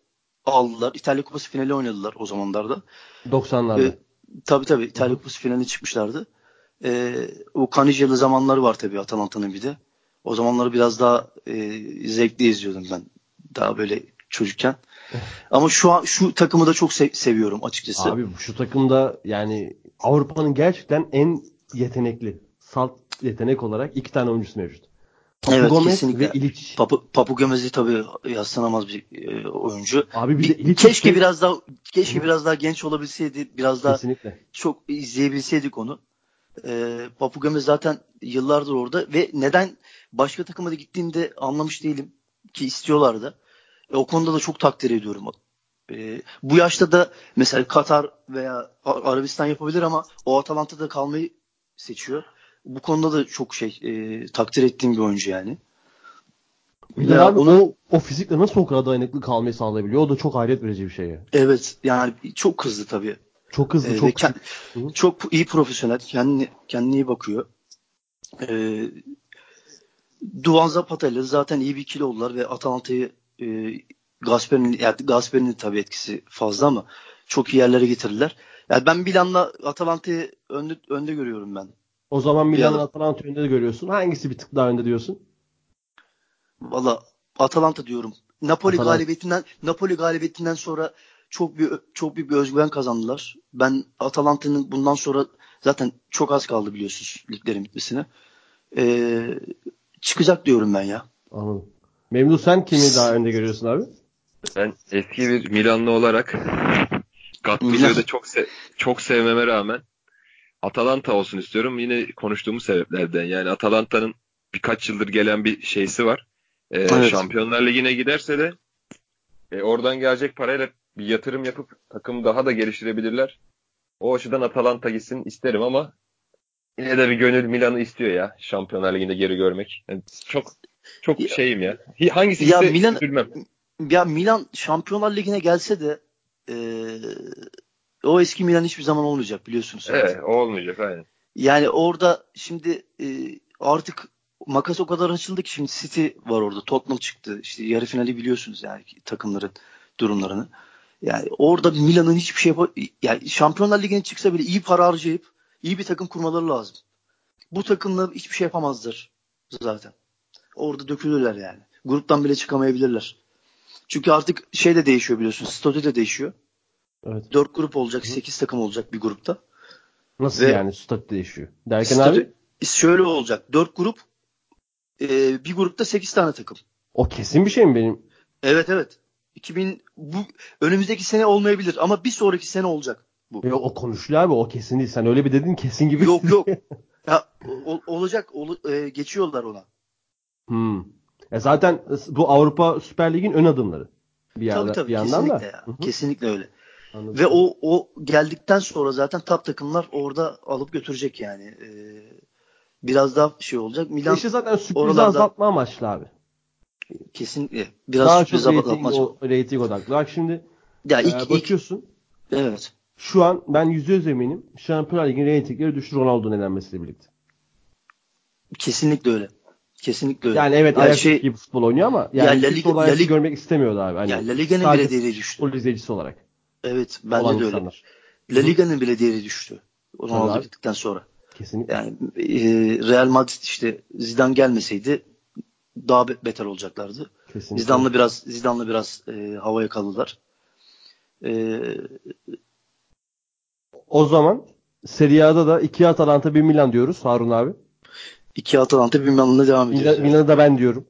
aldılar. İtalya Kupası finali oynadılar o zamanlarda. 90'larda. E, tabii tabii İtalya Kupası finali çıkmışlardı. E, o Kanijyalı zamanları var tabii Atalanta'nın bir de. O zamanları biraz daha e, zevkli izliyordum ben. Daha böyle çocukken. [laughs] Ama şu an şu takımı da çok se- seviyorum açıkçası. Abi şu takımda yani Avrupa'nın gerçekten en yetenekli salt yetenek olarak iki tane oyuncusu mevcut. Papu evet Gomez kesinlikle. Ve İliç. Papu, Papu Gomez'i tabii yaslanamaz bir e, oyuncu. Abi bir de İliç keşke şey... biraz daha keşke biraz daha genç olabilseydi, biraz daha kesinlikle. çok izleyebilseydik onu. E, Papu Gomez zaten yıllardır orada ve neden başka takıma da gittiğinde anlamış değilim ki istiyorlardı. E, o konuda da çok takdir ediyorum. E, bu yaşta da mesela Katar veya Arabistan yapabilir ama o Atalanta'da kalmayı seçiyor. Bu konuda da çok şey e, takdir ettiğim bir oyuncu yani. Bir de abi onu, o, o fizikle nasıl o kadar dayanıklı kalmayı sağlayabiliyor? O da çok hayret verici bir şey. Ya. Evet yani çok hızlı tabii. Çok hızlı, ee, çok kend, çok iyi profesyonel, kendine kendine iyi bakıyor. Ee, Duvan Zapata zaten iyi bir ikili oldular ve Atalanta'yı e, Gasper'in yani Gasper'in tabii etkisi fazla ama çok iyi yerlere getirdiler. Yani ben Milan'la Atalanta'yı önde, önde görüyorum ben. O zaman Milan'la Atalanta önde de görüyorsun. Hangisi bir tık daha önde diyorsun? Valla Atalanta diyorum. Napoli Atalanta. galibiyetinden Napoli galibiyetinden sonra çok bir çok büyük bir özgüven kazandılar. Ben Atalanta'nın bundan sonra zaten çok az kaldı biliyorsunuz liglerin bitmesine. Ee, çıkacak diyorum ben ya. Anladım. Memnun sen kimi daha önde görüyorsun abi? Ben eski bir Milanlı olarak Gattuso'yu da çok se- çok sevmeme rağmen Atalanta olsun istiyorum. Yine konuştuğumuz sebeplerden. Yani Atalanta'nın birkaç yıldır gelen bir şeysi var. Ee, evet. Şampiyonlar Ligi'ne giderse de e, oradan gelecek parayla bir yatırım yapıp takımı daha da geliştirebilirler. O açıdan Atalanta gitsin isterim ama yine de bir gönül Milan'ı istiyor ya Şampiyonlar Ligi'nde geri görmek. Yani çok çok şeyim ya. Hangisi ya Milan, üzülmem. Ya Milan Şampiyonlar Ligi'ne gelse de e, o eski Milan hiçbir zaman olmayacak biliyorsunuz. Evet olmayacak aynen. Yani orada şimdi e, artık makas o kadar açıldı ki şimdi City var orada. Tottenham çıktı. İşte yarı finali biliyorsunuz yani takımların durumlarını. Yani orada Milan'ın hiçbir şey yani Şampiyonlar Ligi'ne çıksa bile iyi para harcayıp iyi bir takım kurmaları lazım. Bu takımla hiçbir şey yapamazdır zaten. Orada dökülürler yani. Gruptan bile çıkamayabilirler. Çünkü artık şey de değişiyor biliyorsun. Statü de değişiyor. Evet. 4 grup olacak, 8 takım olacak bir grupta. Nasıl Ve yani statü değişiyor? Derken statü, abi? Şöyle olacak. 4 grup e, bir grupta 8 tane takım. O kesin bir şey mi benim? Evet evet. 2000 bu önümüzdeki sene olmayabilir ama bir sonraki sene olacak bu. Yok o konuşuluyor abi o kesin değil. Sen öyle bir dedin kesin gibi. Yok yok. [laughs] ya o, olacak ol, e, geçiyorlar ona. Hmm. E zaten bu Avrupa Süper Lig'in ön adımları. Bir, yerde, tabii, tabii, bir yandan da. Ya. Hı-hı. Kesinlikle öyle. Anladım. Ve o o geldikten sonra zaten top takımlar orada alıp götürecek yani. Ee, biraz daha şey olacak. Milan işte zaten sürprizi oralarda... azaltma amaçlı abi. Kesinlikle. Biraz daha çok rating, o, rating odaklı. Bak şimdi ya ilk, e, bakıyorsun. Ilk, evet. Şu an ben yüzde yüz eminim. Şampiyonlar Ligi'nin reytingleri düştü Ronaldo nedenmesiyle birlikte. Kesinlikle öyle. Kesinlikle öyle. Yani evet yani Ajax şey, gibi futbol oynuyor ama yani ya La Liga, La Liga görmek istemiyordu abi. Hani ya La Liga'nın bile değeri düştü. Futbol izleyicisi olarak. Evet bence de öyle. La Liga'nın bile değeri düştü. Ronaldo gittikten sonra. Kesinlikle. Yani e, Real Madrid işte Zidane gelmeseydi daha beter olacaklardı. Kesinlikle. Zidane'la biraz Zidane'la biraz e, havaya kaldılar. E, o zaman Serie A'da da iki Atalanta bir Milan diyoruz Harun abi. İki Atalanta bir Milan'la devam ediyoruz. Milan, Milan'ı da ben diyorum.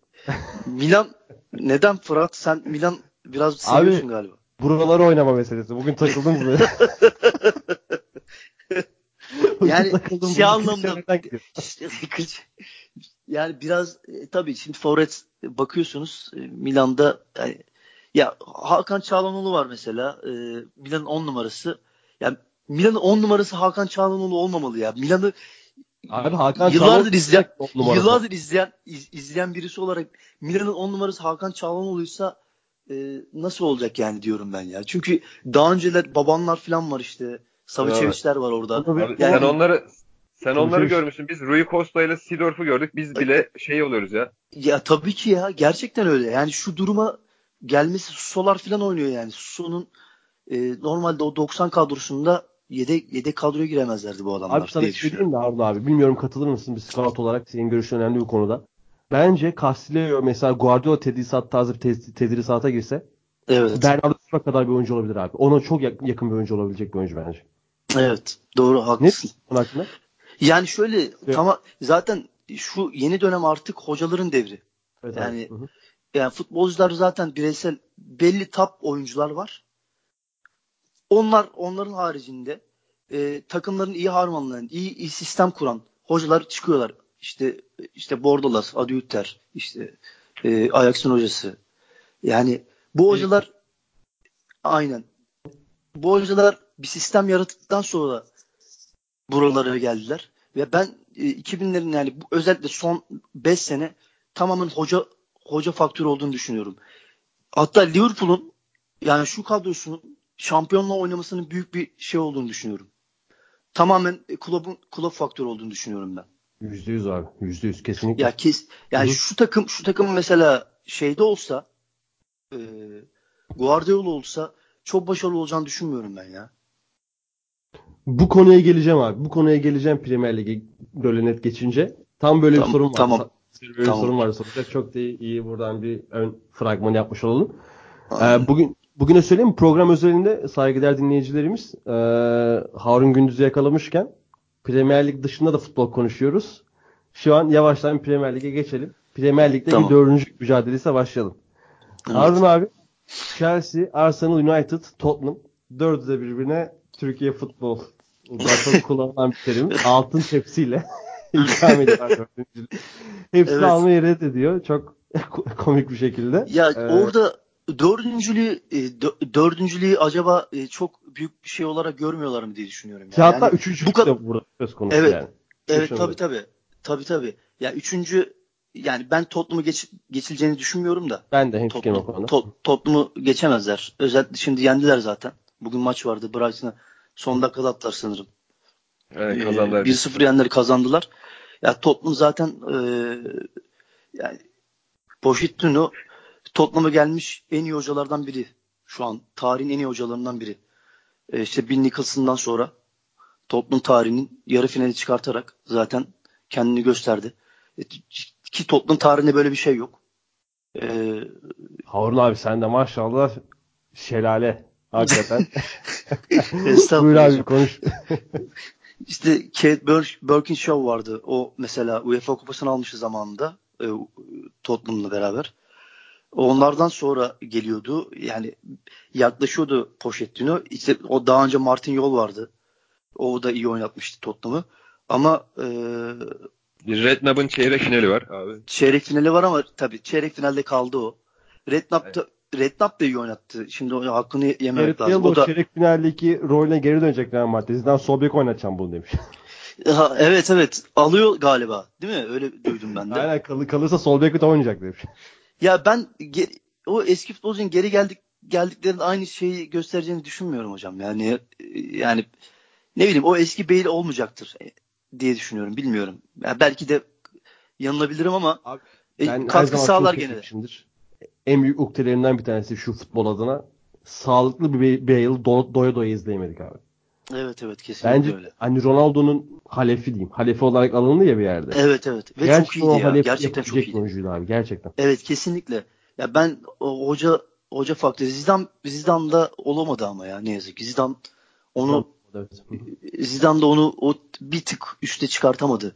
Milan neden Fırat? Sen Milan biraz seviyorsun abi, galiba. Buraları oynama meselesi. Bugün takıldım buraya. [laughs] yani [laughs] şey anlamda [laughs] yani biraz e, tabii şimdi forvet bakıyorsunuz e, Milan'da yani, ya Hakan Çağlanoğlu var mesela e, Milan'ın 10 numarası. Yani Milan'ın 10 numarası Hakan Çağlanoğlu olmamalı ya. Milan'ı Abi Hakan yıllardır izleyen yıllardır izleyen iz, izleyen birisi olarak Milan'ın 10 numarası Hakan Çağlanoğlu'ysa e, nasıl olacak yani diyorum ben ya. Çünkü daha önceler babanlar falan var işte. Saviceviçler var orada. Yani, sen onları sen onları görmüşsün. Biz Rui Costa ile Sidorf'u gördük. Biz bile şey oluyoruz ya. Ya tabii ki ya. Gerçekten öyle. Yani şu duruma gelmesi Solar falan oynuyor yani. Suso'nun e, normalde o 90 kadrosunda yedek, yedek kadroya giremezlerdi bu adamlar. Abi sana bir şey diyeyim mi Arda abi? Bilmiyorum katılır mısın bir scout olarak? Senin görüşün önemli bu konuda. Bence Castillo mesela Guardiola tedrisat tarzı bir tedrisata girse Evet. Bernardo Silva kadar bir oyuncu olabilir abi. Ona çok yakın bir oyuncu olabilecek bir oyuncu bence. Evet. Doğru haklısın. Ne hakkında? Yani şöyle evet. tamam zaten şu yeni dönem artık hocaların devri. Evet, yani hı yani futbolcular zaten bireysel belli top oyuncular var. Onlar onların haricinde e, takımların iyi harmanlayan, iyi, iyi sistem kuran hocalar çıkıyorlar. İşte işte Bordolas, Adüter, işte e, Ajax'ın hocası. Yani bu hocalar evet. aynen. Bu hocalar bir sistem yarattıktan sonra buralara geldiler. Ve ben e, 2000'lerin yani bu, özellikle son 5 sene tamamen hoca hoca faktörü olduğunu düşünüyorum. Hatta Liverpool'un yani şu kadrosunun şampiyonla oynamasının büyük bir şey olduğunu düşünüyorum. Tamamen e, kulübün kulüp faktörü olduğunu düşünüyorum ben. Yüzde yüz abi. Yüzde yüz kesinlikle. Ya kes, yani Hı. şu takım şu takım mesela şeyde olsa e, Guardiola olsa çok başarılı olacağını düşünmüyorum ben ya. Bu konuya geleceğim abi. Bu konuya geleceğim Premier Lig'e böyle net geçince. Tam böyle tamam, bir sorun var. Tamam. Böyle tamam. bir sorun var soracak. Çok da iyi buradan bir ön fragman yapmış olalım. Ee, bugün bugüne söyleyeyim program özelinde saygıdeğer dinleyicilerimiz e, Harun Gündüz'ü yakalamışken Premier Lig dışında da futbol konuşuyoruz. Şu an yavaştan Premier Lig'e geçelim. Premier Lig'de tamam. bir dördüncü mücadelesi başlayalım. Evet. Harun abi Chelsea, Arsenal United, Tottenham dördü de birbirine Türkiye futbol daha [laughs] çok kullanılan bir terim. Altın tepsiyle [laughs] ikram ediyorlar dördüncülüğü. Hepsini evet. almayı reddediyor. Çok [laughs] komik bir şekilde. Ya ee, orada dördüncülüğü e, dördüncülüğü acaba e, çok büyük bir şey olarak görmüyorlar mı diye düşünüyorum. Yani. Ya hatta yani, üçüncülük bu kadar burada söz konusu evet, yani. Evet tabi tabi. Tabi tabi. Ya üçüncü yani ben Tottenham'ı geç, geçileceğini düşünmüyorum da. Ben de hemfikirim o konuda. Tot, Tottenham'ı geçemezler. Özellikle şimdi yendiler zaten. Bugün maç vardı. Brighton'a son dakikada attılar sanırım. Evet kazandılar. Ee, 1-0 yendiler kazandılar. Ya Tottenham zaten e, yani Pochettino Tottenham'a gelmiş en iyi hocalardan biri. Şu an tarihin en iyi hocalarından biri. E, işte Bill Nicholson'dan sonra Tottenham tarihinin yarı finali çıkartarak zaten kendini gösterdi. E, ki Tottenham tarihinde böyle bir şey yok. Ee, Harun abi sen de maşallah şelale hakikaten. [laughs] Buyur abi konuş. [laughs] İşte Kate Birkinshaw vardı. O mesela UEFA kupasını almıştı zamanında. E, Tottenham'la beraber. Onlardan sonra geliyordu. Yani yaklaşıyordu Pochettino. İşte o daha önce Martin Yol vardı. O da iyi oynatmıştı Tottenham'ı. Ama e, bir Redknapp'ın çeyrek finali var abi. Çeyrek finali var ama tabii çeyrek finalde kaldı o. Redknapp da Redknapp da iyi oynattı. Şimdi o hakkını yememek evet, lazım. O da çeyrek finaldeki rolüne geri dönecek Real Madrid. Zidane Sobek oynatacağım bunu demiş. [laughs] Ha, evet evet alıyor galiba değil mi? Öyle duydum ben de. Aynen kal kalırsa sol bek oynayacak demiş. [laughs] Ya ben o eski futbolcunun geri geldik geldiklerinde aynı şeyi göstereceğini düşünmüyorum hocam. Yani yani ne bileyim o eski Bale olmayacaktır diye düşünüyorum. Bilmiyorum. Yani belki de yanılabilirim ama Abi, e, katkı sağlar gene de. En büyük ukdelerinden bir tanesi şu futbol adına sağlıklı bir Bale do doya doya izleyemedik abi. Evet evet kesinlikle Bence, öyle. Hani Ronaldo'nun halefi diyeyim. Halefi olarak alındı ya bir yerde. Evet evet. Ve gerçekten çok iyiydi ya. Gerçekten çok iyiydi. oyuncuydu abi gerçekten. Evet kesinlikle. Ya ben o, hoca hoca faktörü Zidane Zidane'da olamadı ama ya ne yazık ki. Zidane onu evet. Zidane da onu o bir tık üste çıkartamadı.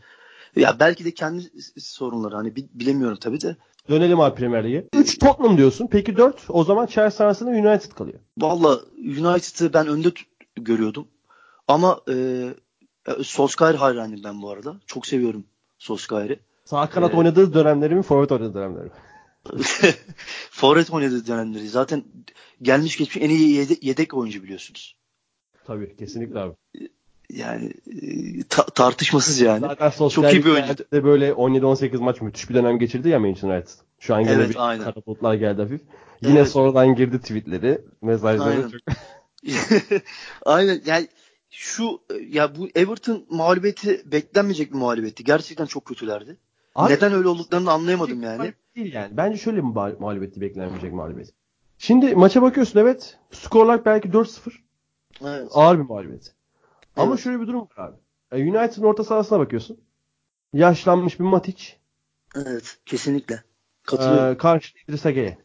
Ya belki de kendi sorunları hani bilemiyorum tabii de. Dönelim abi Premier Lig'e. 3 Tottenham diyorsun. Peki 4 o zaman Chelsea arasında United kalıyor. Valla United'ı ben önde görüyordum. Ama e, e, Solskjaer hayranıyım ben bu arada. Çok seviyorum Solskjaer'i. Sağ kanat ee, oynadığı dönemleri mi, forvet oynadığı dönemleri mi? [laughs] forvet oynadığı dönemleri. Zaten gelmiş geçmiş en iyi yedek, yedek oyuncu biliyorsunuz. Tabii kesinlikle abi. Yani ta- tartışmasız yani. Zaten Çok iyi bir oyuncu. De böyle 17-18 maç müthiş bir dönem geçirdi ya Manchester United. Şu an yine evet, bir aynen. geldi hafif. Yine evet. sonradan girdi tweetleri, mesajları. Aynen. Çok... [laughs] aynen yani şu ya bu Everton mağlubiyeti beklenmeyecek bir mağlubiyetti. Gerçekten çok kötülerdi. Abi, Neden öyle olduklarını anlayamadım yani. Değil yani. Bence şöyle bir mağlubiyetti beklenmeyecek mağlubiyet. Şimdi maça bakıyorsun evet. Skorlar belki 4-0. Evet. Ağır bir mağlubiyet. Evet. Ama şöyle bir durum var abi. United'ın orta sahasına bakıyorsun. Yaşlanmış bir Matic. Evet. Kesinlikle. Katılıyorum. Ee, karşı İdris Age'ye.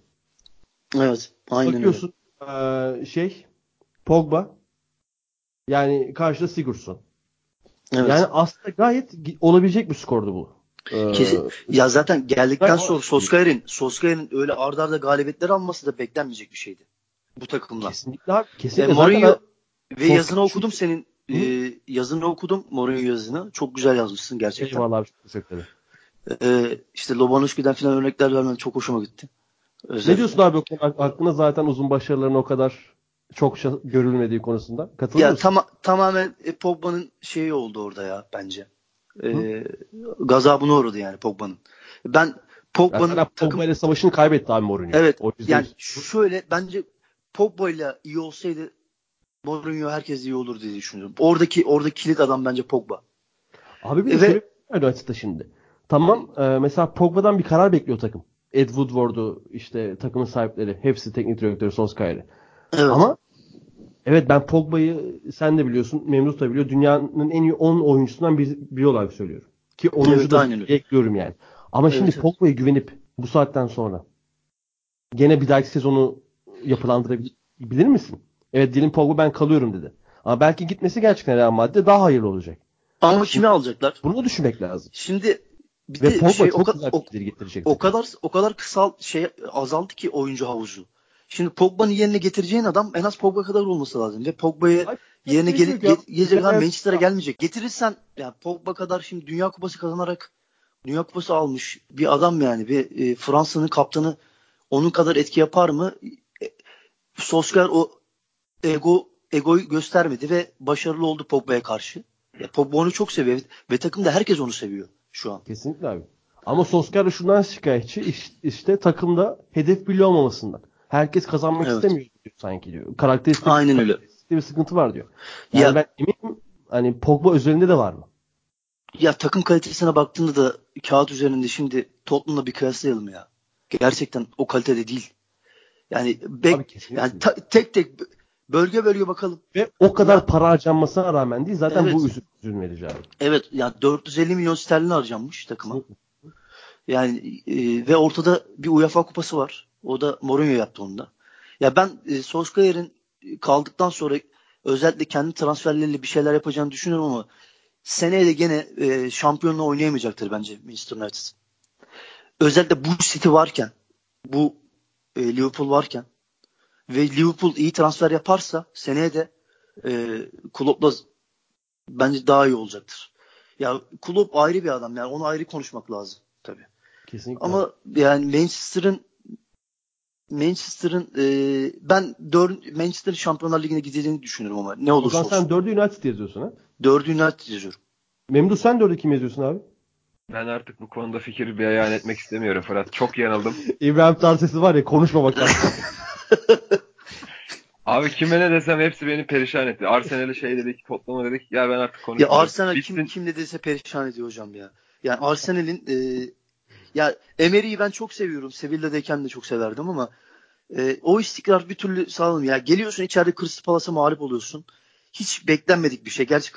Evet. Aynen bakıyorsun, öyle. E, şey Pogba. Yani karşıda Sigurdsson. Evet. Yani aslında gayet olabilecek bir skordu bu. Ee, Kesin. Ya zaten geldikten sonra Solskjaer'in Solskjaer'in öyle ardarda arda galibiyetler alması da beklenmeyecek bir şeydi. Bu takımla. Kesinlikle abi. Kesinlikle. E, Mourinho ve yazını okudum senin e, yazını okudum Mourinho yazını. Çok güzel yazmışsın gerçekten. Eyvallah teşekkür ederim. E, işte Lobanovski'den falan örnekler vermen çok hoşuma gitti. Özellikle. Ne diyorsun abi? Aklına zaten uzun başarıların o kadar çok görülmediği konusunda. Katılıyor ya, musun? Tam, tamamen e, Pogba'nın şeyi oldu orada ya bence. E, gazabına uğradı yani Pogba'nın. Ben Pogba'nın yani takım... Pogba ile savaşını kaybetti abi Mourinho. Evet. O yani şöyle bence Pogba ile iyi olsaydı Mourinho herkes iyi olur diye düşünüyorum. Oradaki orada kilit adam bence Pogba. Abi bir de şöyle United'da şimdi. Tamam e, mesela Pogba'dan bir karar bekliyor takım. Ed Woodward'u işte takımın sahipleri hepsi teknik direktörü Solskjaer'i. Evet. Ama evet ben Pogba'yı sen de biliyorsun Memnun da biliyor. Dünyanın en iyi 10 oyuncusundan biri, biri olarak söylüyorum. Ki 10. Evet, da ekliyorum yani. Ama evet, şimdi evet. Pogba'ya güvenip bu saatten sonra gene bir dahaki sezonu yapılandırabilir misin? Evet Dilin Pogba ben kalıyorum dedi. Ama belki gitmesi gerçekten Real Madrid'de daha hayırlı olacak. Ama kimi alacaklar? Bunu da düşünmek lazım. Şimdi bir Ve de Pogba şey, çok o, güzel o, getirecek. O kadar o kadar kısal şey azaldı ki oyuncu havuzu. Şimdi Pogba'nın yerine getireceğin adam en az Pogba kadar olması lazım. Ve Pogba'yı yerine gel, gel, gelecek adam Manchester'a gelmeyecek. Getirirsen yani Pogba kadar şimdi Dünya Kupası kazanarak Dünya Kupası almış bir adam yani. Bir e, Fransa'nın kaptanı onun kadar etki yapar mı? E, Solskjaer o ego egoyu göstermedi ve başarılı oldu Pogba'ya karşı. Ya Pogba onu çok seviyor ve takımda herkes onu seviyor şu an. Kesinlikle abi. Ama Solskjaer şundan şikayetçi işte, işte takımda hedef birliği olmamasından. Herkes kazanmak evet. istemiyor diyor sanki diyor. Karakteristik, Aynen öyle. bir sıkıntı var diyor. Yani ya, ben eminim hani Pogba özelinde de var mı? Ya takım kalitesine baktığında da kağıt üzerinde şimdi Tottenham'la bir kıyaslayalım ya. Gerçekten o kalitede değil. Yani bek, yani ta, tek tek bölge bölge bakalım. Ve o kadar ya, para harcanmasına rağmen değil zaten evet. bu üzüm verici abi. Evet yani 450 milyon sterlin harcanmış takıma. Yani e, ve ortada bir UEFA kupası var. O da Mourinho yaptı onda. Ya ben e, Solskjaer'in kaldıktan sonra özellikle kendi transferleriyle bir şeyler yapacağını düşünüyorum ama seneye de gene e, şampiyonla oynayamayacaktır bence Manchester United. Özellikle bu City varken, bu e, Liverpool varken ve Liverpool iyi transfer yaparsa seneye de e, Klopp'la bence daha iyi olacaktır. Ya Klopp ayrı bir adam yani onu ayrı konuşmak lazım tabii. Kesinlikle. Ama yani Manchester'ın Manchester'ın e, ben dör, Manchester Şampiyonlar Ligi'ne gideceğini düşünüyorum ama ne olursa olsun. sen dördü United yazıyorsun ha? Dördü United yazıyorum. Memduh sen dördü kim yazıyorsun abi? Ben artık bu konuda fikir beyan etmek istemiyorum Fırat. Çok yanıldım. [laughs] İbrahim Tarsesi var ya konuşmamak lazım. [laughs] [laughs] Abi kime ne desem hepsi beni perişan etti. Arsenal'e şey dedik, Tottenham'a dedik. Ya ben artık konuşmayayım. Ya Arsenal Bitsin. kim, kim ne dese perişan ediyor hocam ya. Yani Arsenal'in e, ya Emery'i ben çok seviyorum. Sevilla'dayken de çok severdim ama e, o istikrar bir türlü sağlamıyor. Ya geliyorsun içeride Crystal Palace'a mağlup oluyorsun. Hiç beklenmedik bir şey. Gerçi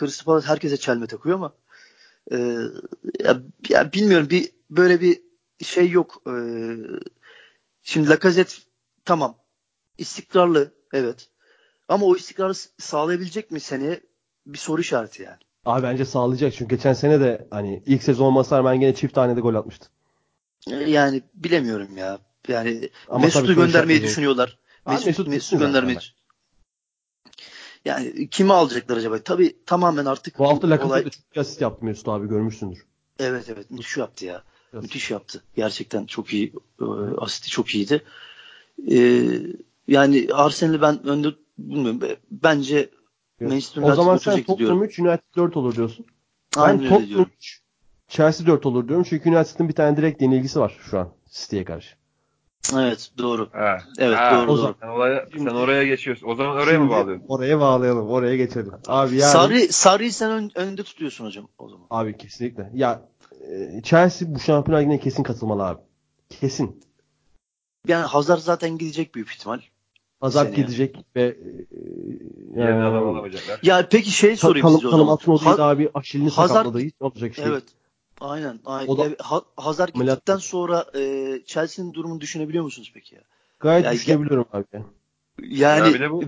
Crystal Palace herkese çelme takıyor ama e, ya, ya bilmiyorum bir böyle bir şey yok. E, şimdi Lacazette tamam istikrarlı evet. Ama o istikrarı sağlayabilecek mi seneye bir soru işareti yani. Abi bence sağlayacak çünkü geçen sene de hani ilk sezon olmasa rağmen gene çift tane de gol atmıştı. Ee, yani bilemiyorum ya. Yani Ama Mesut'u göndermeyi düşünüyorlar. Mesut, Mesut, Mesut göndermeyi yani kimi alacaklar acaba? Tabii tamamen artık Bu hafta Lakaset'e olay... çok asist yaptı Mesut abi görmüşsündür. Evet evet müthiş yaptı ya. Evet. Müthiş yaptı. Gerçekten çok iyi. E, asisti çok iyiydi. E, yani Arsenal'i ben önde bilmiyorum. Bence Manchester United O zaman sen Tottenham 3 United 4 olur diyorsun. Aynen ben Tottenham 3 Chelsea 4 olur diyorum. Çünkü United'ın bir tane direkt yenilgisi var şu an City'ye karşı. Evet doğru. Ha. Evet ha, doğru. O zaman, Sen, oraya, sen oraya geçiyorsun. O zaman oraya mı bağlıyorsun? Oraya bağlayalım. Oraya geçelim. Abi yani... Sarri, Sarri'yi sen ön, önde tutuyorsun hocam o zaman. Abi kesinlikle. Ya e, Chelsea bu Şampiyonlar Ligi'ne kesin katılmalı abi. Kesin. Yani Hazard zaten gidecek büyük ihtimal. Hazard gidecek ve e, yani adam alamayacaklar. Ya peki şey sorayım size o zaman. Kalım abi Aşil'ini sakatladı. Hiç olacak şey. Evet. Aynen. aynen. O da, evet, Hazard gittikten sonra e, Chelsea'nin durumunu düşünebiliyor musunuz peki ya? Gayet yani, düşünebiliyorum abi. Yani ya, bu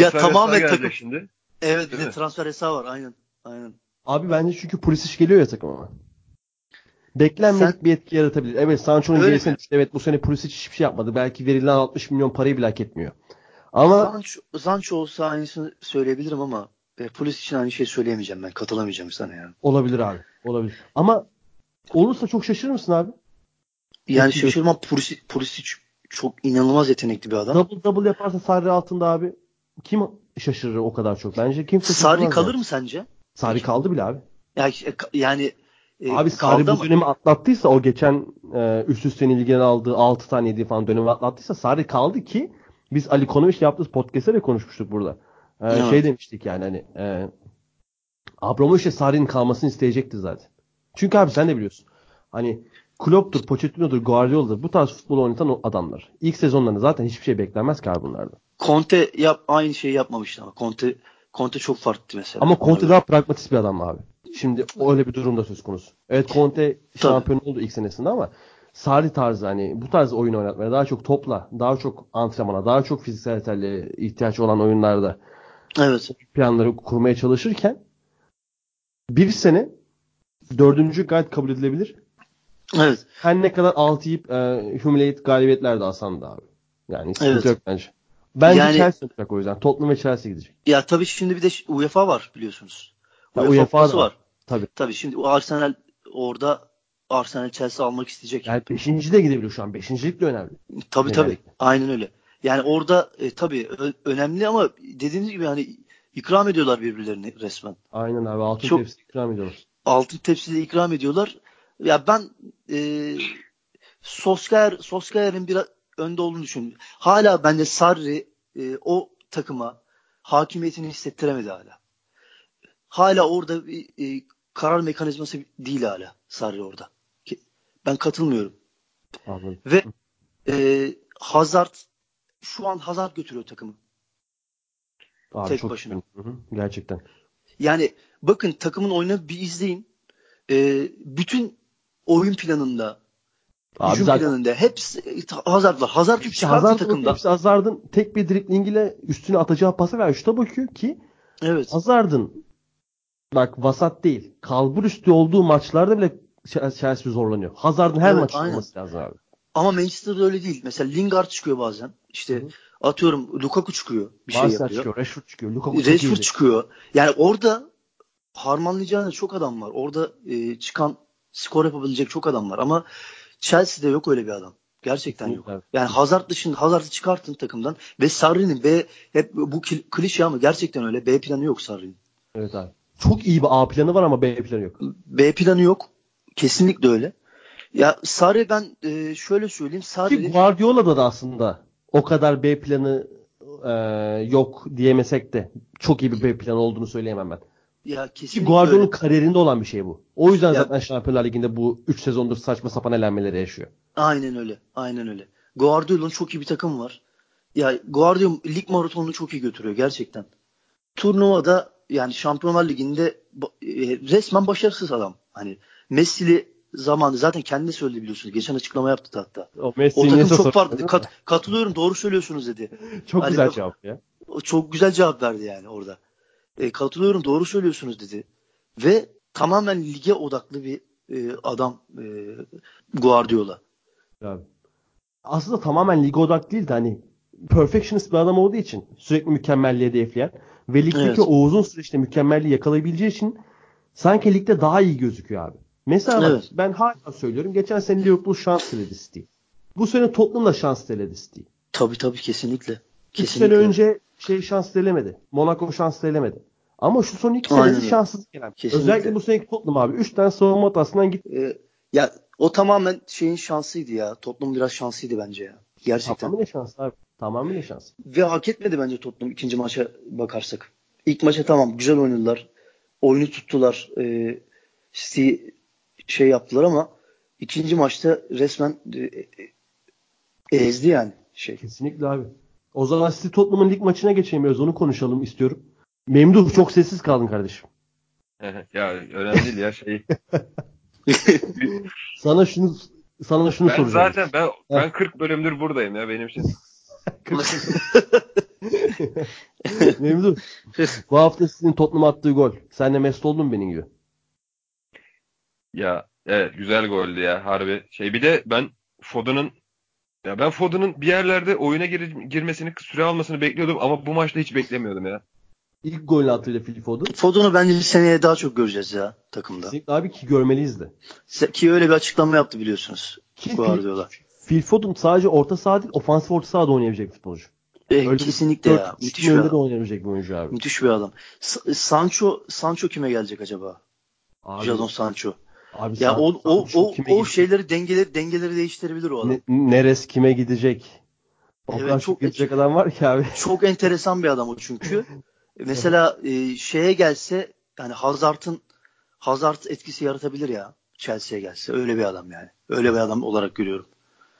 ya tamamen takım. Şimdi. Evet bir de transfer hesabı var aynen. Aynen. Abi bence çünkü Pulisic geliyor ya takıma. Beklenmedik Sen... bir etki yaratabilir. Evet Sancho'nun gerisine düştü. Evet bu sene Pulisic hiçbir şey yapmadı. Belki verilen 60 milyon parayı bile hak etmiyor. Ama Sancho, Sancho olsa aynısını söyleyebilirim ama e, Pulisic için aynı şey söyleyemeyeceğim ben. Katılamayacağım sana yani. Olabilir abi. Olabilir. Ama olursa çok şaşırır mısın abi? Yani şaşırmam. Pulisic, Pulisic çok inanılmaz yetenekli bir adam. Double double yaparsa Sarri altında abi kim şaşırır o kadar çok bence? Kim Sarri kalır yani. mı sence? Sarri kaldı bile abi. Yani, yani e, Abi Sarri bu dönemi atlattıysa o geçen e, üst üste ilgilenen aldığı 6 tane 7 falan dönemi atlattıysa Sarri kaldı ki biz Ali Konoviç'le yaptığımız podcast'te de konuşmuştuk burada. E, evet. Şey demiştik yani hani e, Abramovich Sarri'nin kalmasını isteyecekti zaten. Çünkü abi sen de biliyorsun. Hani Klopp'tur, Pochettino'dur, Guardiola'dır bu tarz futbol oynatan adamlar. İlk sezonlarında zaten hiçbir şey beklenmez ki abi bunlardan. Conte yap, aynı şeyi yapmamıştı ama Conte Conte çok farklı mesela. Ama Conte daha pragmatist bir adam abi. Şimdi öyle bir durumda söz konusu. Evet Conte şampiyon oldu ilk senesinde ama Sarri tarzı hani bu tarz oyun oynatmaya daha çok topla, daha çok antrenmana, daha çok fiziksel yeterliğe ihtiyaç olan oyunlarda evet. planları kurmaya çalışırken bir sene dördüncü gayet kabul edilebilir. Evet. Her ne kadar altı yiyip e, humiliate galibiyetler de alsan da abi. Yani evet. yok bence. Bence yani, Chelsea olacak o yüzden. Tottenham ve Chelsea gidecek. Ya tabii şimdi bir de UEFA var biliyorsunuz. UEFA, ya, UEFA var. var. Tabii. Tabii şimdi o Arsenal orada Arsenal Chelsea almak isteyecek. Yani beşinci de gidebilir şu an. Beşincilik de önemli. Tabii tabii. Aynen öyle. Yani orada e, tabii önemli ama dediğiniz gibi hani ikram ediyorlar birbirlerini resmen. Aynen abi. Altın Çok, tepsi ikram ediyorlar. Altın tepsi de ikram ediyorlar. ya ben e, Sosker Sosker'in bir önde olduğunu düşünüyorum. Hala bence Sarri e, o takıma hakimiyetini hissettiremedi hala. Hala orada bir e, karar mekanizması değil hala Sarri orada. Ben katılmıyorum. Anladım. Ve e, Hazard şu an Hazard götürüyor takımı. Abi Tek çok başına. Hı hı, gerçekten. Yani bakın takımın oyunu bir izleyin. E, bütün oyun planında Abi hücum zaten... planında hepsi Hazard var. Hazard hepsi Hazard takımda. Hepsi Hazard'ın tek bir driblingiyle üstüne atacağı pası ver şuta bakıyor ki evet. Hazard'ın bak vasat değil. Kalbur üstü olduğu maçlarda bile Chelsea zorlanıyor. Hazard'ın her evet, maçı olması lazım abi. Ama Manchester'da öyle değil. Mesela Lingard çıkıyor bazen. İşte Hı. atıyorum Lukaku çıkıyor. Bir Barca şey yapıyor. çıkıyor. Rashford çıkıyor. Lukaku Rashford çıkıyor. Yani orada harmanlayacağınız çok adam var. Orada e, çıkan skor yapabilecek çok adam var. Ama Chelsea'de yok öyle bir adam. Gerçekten yok. Evet. Yani Hazard dışında Hazard'ı çıkartın takımdan ve Sarri'nin B hep bu klişe ama gerçekten öyle. B planı yok Sarri'nin. Evet abi. Çok iyi bir A planı var ama B planı yok. B planı yok. Kesinlikle öyle. Ya Sarri ben e, şöyle söyleyeyim. Sarri Ki Guardiola'da da aslında o kadar B planı e, yok diyemesek de çok iyi bir B planı olduğunu söyleyemem ben. Ya kesinlikle Ki Guardiola'nın kariyerinde olan bir şey bu. O yüzden ya, zaten Şampiyonlar Ligi'nde bu 3 sezondur saçma sapan elenmeleri yaşıyor. Aynen öyle. Aynen öyle. Guardiola'nın çok iyi bir takım var. Ya Guardiola lig maratonunu çok iyi götürüyor gerçekten. Turnuvada yani Şampiyonlar Ligi'nde e, resmen başarısız adam. Hani Messi'li zamanı zaten kendi söyledi biliyorsunuz. Geçen açıklama yaptı hatta. O, Messi o takım çok farklı. Kat, katılıyorum doğru söylüyorsunuz dedi. [laughs] çok hani, güzel cevap ya. Çok güzel cevap verdi yani orada. E, katılıyorum doğru söylüyorsunuz dedi. Ve tamamen lige odaklı bir e, adam e, Guardiola. Abi. Aslında tamamen lige odaklı değil de hani perfectionist bir adam olduğu için sürekli mükemmelliğe hedefleyen ve ligdeki evet. o uzun süreçte mükemmelliği yakalayabileceği için sanki ligde daha iyi gözüküyor abi. Mesela evet. ben hala söylüyorum. Geçen sene Liverpool şans deledi değil. Bu sene Tottenham da şans deledi değil. Tabii tabii kesinlikle. kesinlikle. sene önce şey şans delemedi. Monaco şans delemedi. Ama şu son iki senesi şanssız gelen. Kesinlikle. Özellikle bu seneki Tottenham abi. Üç tane savunma hatasından gitti. Ee, ya o tamamen şeyin şansıydı ya. Tottenham biraz şanslıydı bence ya. Gerçekten. Tamamıyla şans abi. Tamamıyla şans. Ve hak etmedi bence Tottenham ikinci maça bakarsak. İlk maça tamam güzel oynadılar. Oyunu tuttular. City şey yaptılar ama ikinci maçta resmen e, e, ezdi yani şey. Kesinlikle abi. O zaman City Tottenham'ın lig maçına geçemiyoruz. Onu konuşalım istiyorum. Memduh çok sessiz kaldın kardeşim. ya önemli değil ya şey. [laughs] sana şunu sana şunu ben soracağım. Zaten ben ben 40 bölümdür buradayım ya benim için. [laughs] Memduh. bu hafta sizin Tottenham attığı gol. Sen de mesut oldun benim gibi. Ya evet güzel goldü ya harbi. Şey bir de ben Foden'ın ya ben Foden'ın bir yerlerde oyuna gir, girmesini, süre almasını bekliyordum ama bu maçta hiç beklemiyordum ya. İlk gol atıyla Phil Foden. Foden'u bence seneye daha çok göreceğiz ya takımda. Kesinlikle abi ki görmeliyiz de. Ki öyle bir açıklama yaptı biliyorsunuz. Ki Guardiola. Phil Foden sadece orta saha değil ofansif orta sahada oynayabilecek futbolcu. E, Öyle kesinlikle ya. Müthiş bir adam. oynayabilecek bir oyuncu abi. Müthiş bir adam. S- Sancho Sancho kime gelecek acaba? Abi, Jadon Sancho. Abi ya o o o, o şeyleri dengeleri dengeleri değiştirebilir o adam. Ne, neres kime gidecek? O evet, kadar çok gidecek adam var ki abi. Çok enteresan bir adam o çünkü. [laughs] Mesela e, şeye gelse yani Hazard'ın Hazard etkisi yaratabilir ya Chelsea'ye gelse. Öyle bir adam yani. Öyle bir adam olarak görüyorum.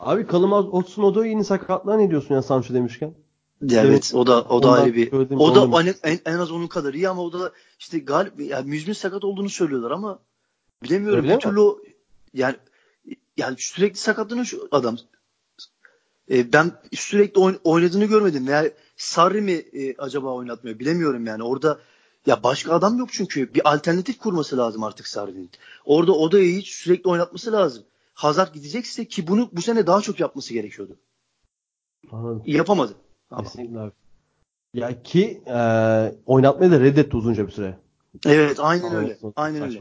Abi Kalımaz Otsun Odo yeni sakatlığa ne diyorsun ya Sancho demişken? Ya evet o da o da ayrı bir o da hani en, en az onun kadar iyi ama o da işte galip yani müzmin sakat olduğunu söylüyorlar ama bilemiyorum Öyle bir türlü yani yani sürekli sakatlanan şu adam e, ben sürekli oyn, oynadığını görmedim. Yani Sarri mi e, acaba oynatmıyor bilemiyorum yani. Orada ya başka adam yok çünkü. Bir alternatif kurması lazım artık Sarri'nin. Orada odayı hiç sürekli oynatması lazım. Hazard gidecekse ki bunu bu sene daha çok yapması gerekiyordu. Anladım. Yapamadı. Kesinlikle abi. Ya ki e, oynatmayı da reddetti uzunca bir süre. Evet aynen Anladım. öyle. Aynen öyle.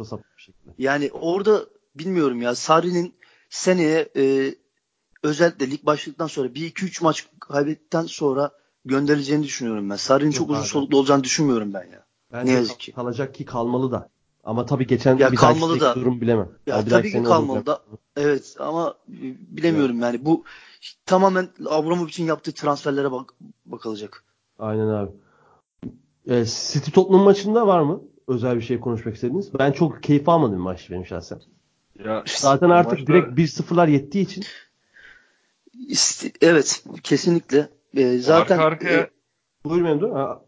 Yani orada bilmiyorum ya Sarri'nin seneye e, özellikle lig başladıktan sonra bir iki üç maç kaybettikten sonra gönderileceğini düşünüyorum ben. Sarri'nin çok uzun soluklu olacağını düşünmüyorum ben ya. Bence ne yazık ki. Kalacak ki kalmalı da. Ama tabii geçen ya bir kalmalı da durum bilemem. Ya yani tabii ki kalmalı da. Evet ama bilemiyorum evet. yani bu tamamen Abramovich'in yaptığı transferlere bak bakılacak. Aynen abi. E, City Tottenham maçında var mı özel bir şey konuşmak istediğiniz? Ben çok keyif almadım maç benim şahsen. Ya, Zaten artık maçta... direkt 1-0'lar yettiği için. Evet kesinlikle. E, zaten arka arkaya e, buyur Memdu.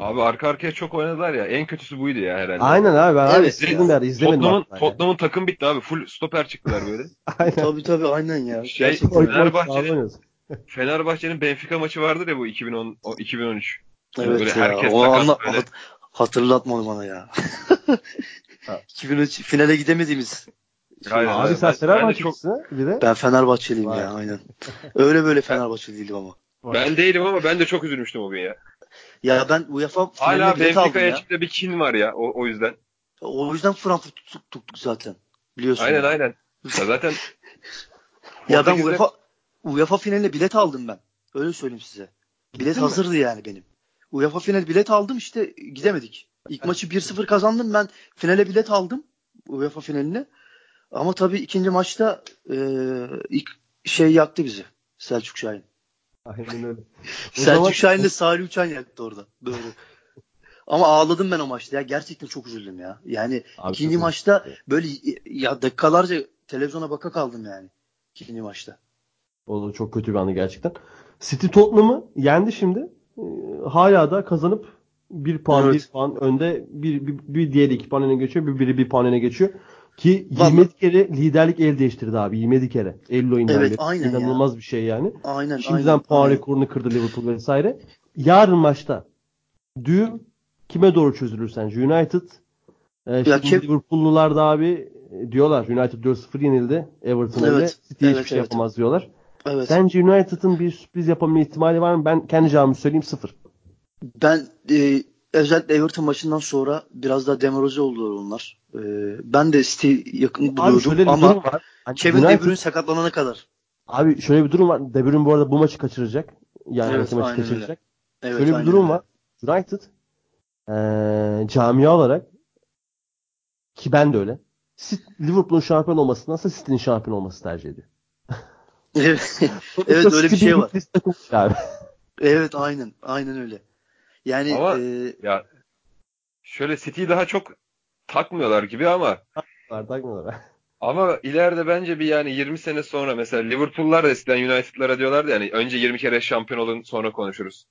Abi arka arkaya çok oynadılar ya. En kötüsü buydu ya herhalde. Aynen abi. Ben evet, izledim ya. izlemedim. Tottenham'ın, Tottenham'ın takım bitti abi. Full stoper çıktılar böyle. [laughs] aynen. Tabii tabii aynen ya. Şey, Fenerbahçe'nin, [laughs] Fenerbahçe'nin Benfica maçı vardır ya bu 2010 2013. Evet böyle ya. Herkes o anla, böyle. hatırlatma onu bana ya. [laughs] 2003 finale gidemediğimiz Aynen, abi sen Fenerbahçelisin çok... bir de. Ben Fenerbahçeliyim Vay. ya aynen. Öyle böyle Fenerbahçeli değilim ama. Ben değilim ama ben de çok üzülmüştüm o gün ya. Ya ben UEFA Hala Benfica içinde bir kin var ya o, o yüzden. O yüzden Frankfurt tuttuk, tuttuk zaten. Biliyorsun. Aynen ya. aynen. Ya zaten [laughs] ya ben UEFA UEFA finaline bilet aldım ben. Öyle söyleyeyim size. Bilet hazırdı yani benim. UEFA final bilet aldım işte gidemedik. İlk maçı 1-0 kazandım ben finale bilet aldım. UEFA finaline. Ama tabii ikinci maçta e, ilk şey yaktı bizi. Selçuk Şahin. Aynen öyle. Selçuk zaman... Şahin'le Salih Uçan yaktı orada. Doğru. Ama ağladım ben o maçta ya. Gerçekten çok üzüldüm ya. Yani Abi ikinci maçta böyle ya dakikalarca televizyona baka kaldım yani. İkinci maçta. O da çok kötü bir anı gerçekten. City Tottenham'ı yendi şimdi. Ee, hala da kazanıp bir puan evet. bir puan önde bir, bir, bir diğer iki puan öne geçiyor. Bir biri bir puan öne geçiyor. Ki Vallahi... 27 kere liderlik el değiştirdi abi. 27 kere. 50 oyundan evet. Aynen İnanılmaz ya. bir şey yani. Aynen. Şimdiden aynen, puan aynen. rekorunu kırdı Liverpool vesaire. Yarın maçta düğüm kime doğru çözülür sence? United e, şimdi kim... Liverpool'lular da abi e, diyorlar United 4-0 yenildi. Everton evet, öyle. City evet, hiçbir şey evet. yapamaz diyorlar. Evet. Sence United'ın bir sürpriz yapma ihtimali var mı? Ben kendi cevabımı söyleyeyim sıfır. Ben e, özellikle Everton maçından sonra biraz daha demoralize oldular onlar. Ee, ben de City yakın buluyordum ama. Hani Kevin United, De Bruyne sakatlanana kadar. Abi şöyle bir durum var. De Bruyne bu arada bu maçı kaçıracak. Yani evet, maçı kaçıracak. Evet, şöyle bir durum öyle. var. United ee, camia olarak ki ben de öyle. Liverpool'un şampiyon olmasındansa City'nin şampiyon olması tercih ediyor. [laughs] evet, evet öyle bir şey var. evet aynen. Aynen öyle. Yani ama e... ya şöyle City'yi daha çok takmıyorlar gibi ama takmıyorlar, takmıyorlar. [laughs] Ama ileride bence bir yani 20 sene sonra mesela Liverpool'lar da eskiden United'lara diyorlardı yani önce 20 kere şampiyon olun sonra konuşuruz.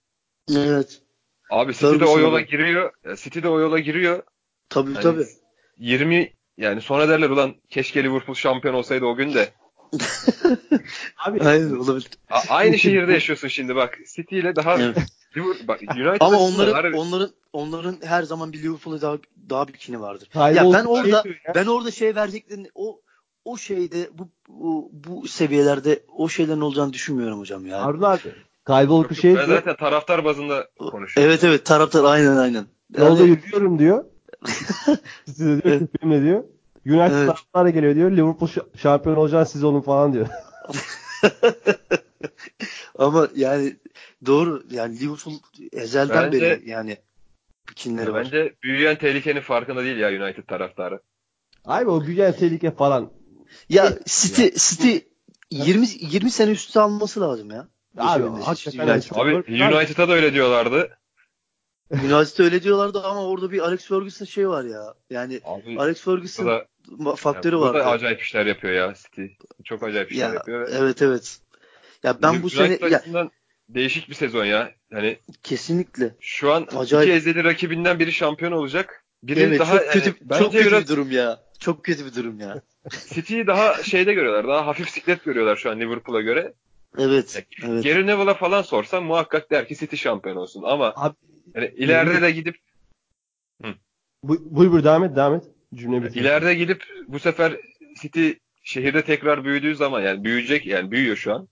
Evet. Abi City de o yola giriyor. City de o yola giriyor. Tabii yani tabii. 20 yani sonra derler ulan keşke Liverpool şampiyon olsaydı o gün de. [laughs] Abi Aynen olabilir. A- aynı şehirde yaşıyorsun şimdi bak. City ile daha evet. Bak, Ama onların harbi... onların onların her zaman bir Liverpool'a daha daha bir kini vardır. Hayır, ya ben orada şey ya. ben orada şey vereceklerini o o şeyde bu, bu bu seviyelerde o şeylerin olacağını düşünmüyorum hocam ya. Harun abi. Kayboluk şey Ben zaten taraftar bazında konuşuyorum. Evet evet taraftar aynen aynen. Yani... Yolda yürüyorum diyor. [laughs] Size diyor evet. diyor. United evet. taraftarı geliyor diyor. Liverpool şampiyon olacağını siz olun falan diyor. [laughs] Ama yani doğru yani Liverpool ezelden bence, beri yani kinleri var. Bence büyüyen tehlikenin farkında değil ya United taraftarı. Abi o büyüyen tehlike falan. Ya City ya. City 20 20 sene üstü alması lazım ya. Abi hakikaten United. Abi United'a da öyle diyorlardı. United'a öyle diyorlardı ama orada bir Alex Ferguson şey var ya. Yani Abi, Alex Ferguson da, faktörü ya, var. acayip işler yapıyor ya City. Çok acayip işler ya, yapıyor. Evet evet. Ya ben bu sene ya, değişik bir sezon ya. Hani kesinlikle. Şu an Acayip. iki ezeli rakibinden biri şampiyon olacak. Biri evet, daha çok kötü, yani, çok kötü biraz, bir durum ya. Çok kötü bir durum ya. [laughs] City'yi daha şeyde görüyorlar. Daha hafif siklet görüyorlar şu an Liverpool'a göre. Evet. Yani, evet. Gary Neville'a falan sorsan muhakkak der ki City şampiyon olsun. Ama Abi, yani ileride de gidip Hı. Bu, buyur buyur devam et devam et. Cümle bitir. İleride gidip bu sefer City şehirde tekrar büyüdüğü zaman yani büyüyecek yani büyüyor şu an.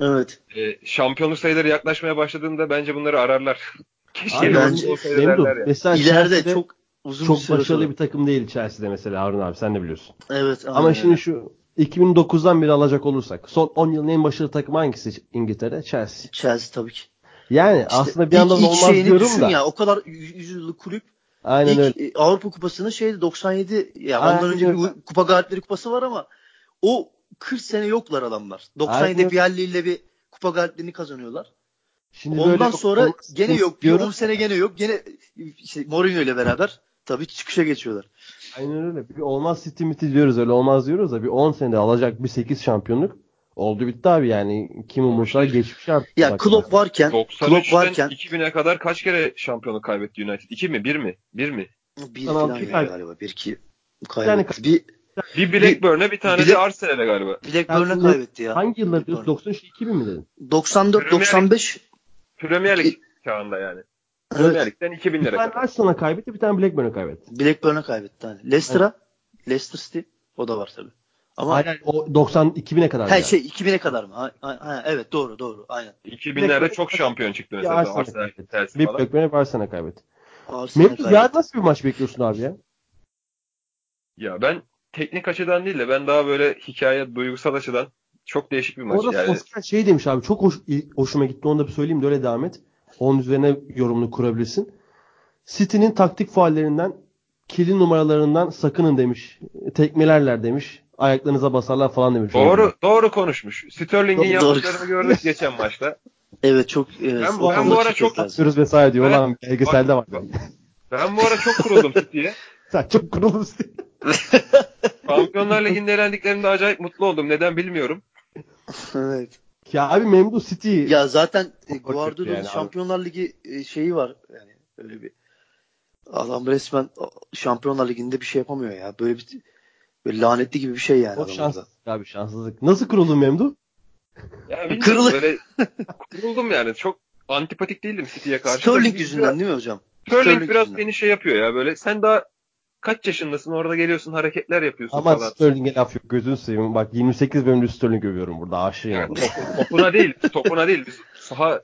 Evet. E, şampiyonluk sayıları yaklaşmaya başladığında bence bunları ararlar. [laughs] Keşke bence, yani. mesela ileride çok uzun çok bir başarılı sonra. bir takım değil Chelsea'de mesela Harun abi sen de biliyorsun. Evet. Ama şimdi şu 2009'dan beri alacak olursak son 10 yılın en başarılı takımı hangisi İngiltere? Chelsea. Chelsea tabii ki. Yani işte aslında bir yandan olmaz diyorum da. ya o kadar yüzyıllık kulüp Aynen İlk öyle. E, Avrupa Kupası'nın şeydi 97 ya Aynen ondan önce bir kupa galipleri kupası var ama o 40 sene yoklar adamlar. 97'de Bialli ile bir kupa galiplerini kazanıyorlar. Şimdi Ondan sonra gene yok. Bir 10 sene gene yok. Gene işte Mourinho ile beraber tabii çıkışa geçiyorlar. Aynen öyle. Bir olmaz City miti diyoruz öyle olmaz diyoruz da bir 10 senede alacak bir 8 şampiyonluk oldu bitti abi yani kim umursar geçmiş artık. Ya Klopp varken Klopp varken 2000'e kadar kaç kere şampiyonluk kaybetti United? 2 mi? 1 mi? 1 mi? Bir falan galiba. 1 2 kaybetti. Yani, bir bir Blackburn'e bir tane Black, de Arsenal'e galiba. Blackburn'e kaybetti ya. Hangi yıllar diyorsun? 93 2000 mi dedin? 94 95 Premier Lig çağında yani. Premier evet. Lig'den 2000'lere kadar. Bir tane Arsenal'a kaybetti, bir tane Blackburn'e kaybetti. Blackburn'e kaybetti. Yani. Leicester'a, evet. Leicester City o da var tabii. Ama aynen o 90 2000'e kadar. Her yani. şey 2000'e kadar mı? Ha, ha, evet doğru doğru aynen. 2000'lerde çok şampiyon çıktı mesela. Arsenal, Chelsea bir Blackburn'e Arsenal'a kaybetti. Memphis yarın nasıl bir maç bekliyorsun abi ya? Ya ben teknik açıdan değil de ben daha böyle hikaye duygusal açıdan çok değişik bir maç Orada yani. Oscar şey demiş abi çok hoş, hoşuma gitti onu da bir söyleyeyim de öyle devam et. Onun üzerine yorumunu kurabilirsin. City'nin taktik faallerinden kilin numaralarından sakının demiş. Tekmelerler demiş. Ayaklarınıza basarlar falan demiş. Doğru orada. doğru konuşmuş. Sterling'in yaptıklarını [laughs] gördük geçen maçta. Evet çok e, ben, bu, ben bu ara çok atıyoruz vesaire diyor. Ben, Ulan belgeselde var. Ben bu ara çok kuruldum City'ye. [laughs] Sen çok City'ye. [laughs] Şampiyonlar Ligi'nde elendiklerinde acayip mutlu oldum. Neden bilmiyorum. evet. Ya abi Memdu City. Ya zaten e, Guardiola'nın yani Şampiyonlar Ligi e, şeyi var. Yani öyle bir adam resmen Şampiyonlar Ligi'nde bir şey yapamıyor ya. Böyle bir böyle lanetli gibi bir şey yani. O şans abi şanssızlık. Nasıl kuruldun Memdu? Ya [laughs] Kırıl böyle kuruldum yani. Çok antipatik değildim City'ye karşı. Sterling yüzünden değil mi hocam? Sterling, Sterling biraz yüzünden. beni şey yapıyor ya böyle. Sen daha kaç yaşındasın orada geliyorsun hareketler yapıyorsun Ama falan. Sterling'e laf yok gözünü seveyim. Bak 28 bölümde Sterling övüyorum burada aşığım. Yani, top, topuna değil topuna değil. Biz saha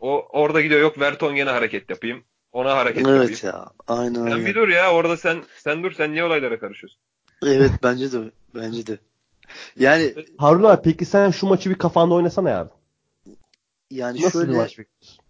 o orada gidiyor yok Vertonghen'e hareket yapayım. Ona hareket evet yapayım. Evet ya aynen Sen bir dur ya orada sen sen dur sen niye olaylara karışıyorsun? Evet bence de bence de. Yani Harun abi peki sen şu maçı bir kafanda oynasana ya. Yani Nasıl şöyle bir maç bekliyorsun?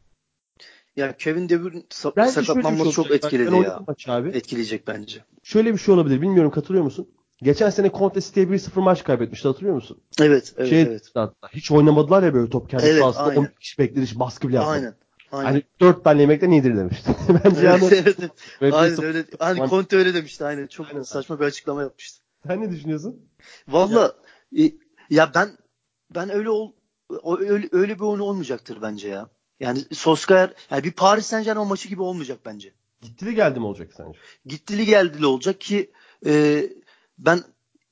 Ya Kevin De Bruyne sa- sakatlanması şey çok etkiledi ya. abi. Etkileyecek bence. Şöyle bir şey olabilir. Bilmiyorum katılıyor musun? Geçen sene Conte City'ye 1-0 maç kaybetmişti hatırlıyor musun? Evet, evet, şey, evet. Hiç oynamadılar ya böyle top kendi evet, sahasında 10 kişi bekledi hiç baskı bile yapmadı. Aynen. Aynen. Hani 4 tane yemekten iyidir demişti. [laughs] Bence yani. evet, evet. Aynen öyle. Hani Conte öyle demişti. Aynen. Çok aynen. saçma bir açıklama yapmıştı. Sen ne düşünüyorsun? Valla ya. ya ben ben öyle ol öyle, öyle bir oyun olmayacaktır bence ya. Yani Solskjaer yani bir Paris Saint Germain maçı gibi olmayacak bence. Gittili geldi mi olacak sence? Gittili geldi olacak ki e, ben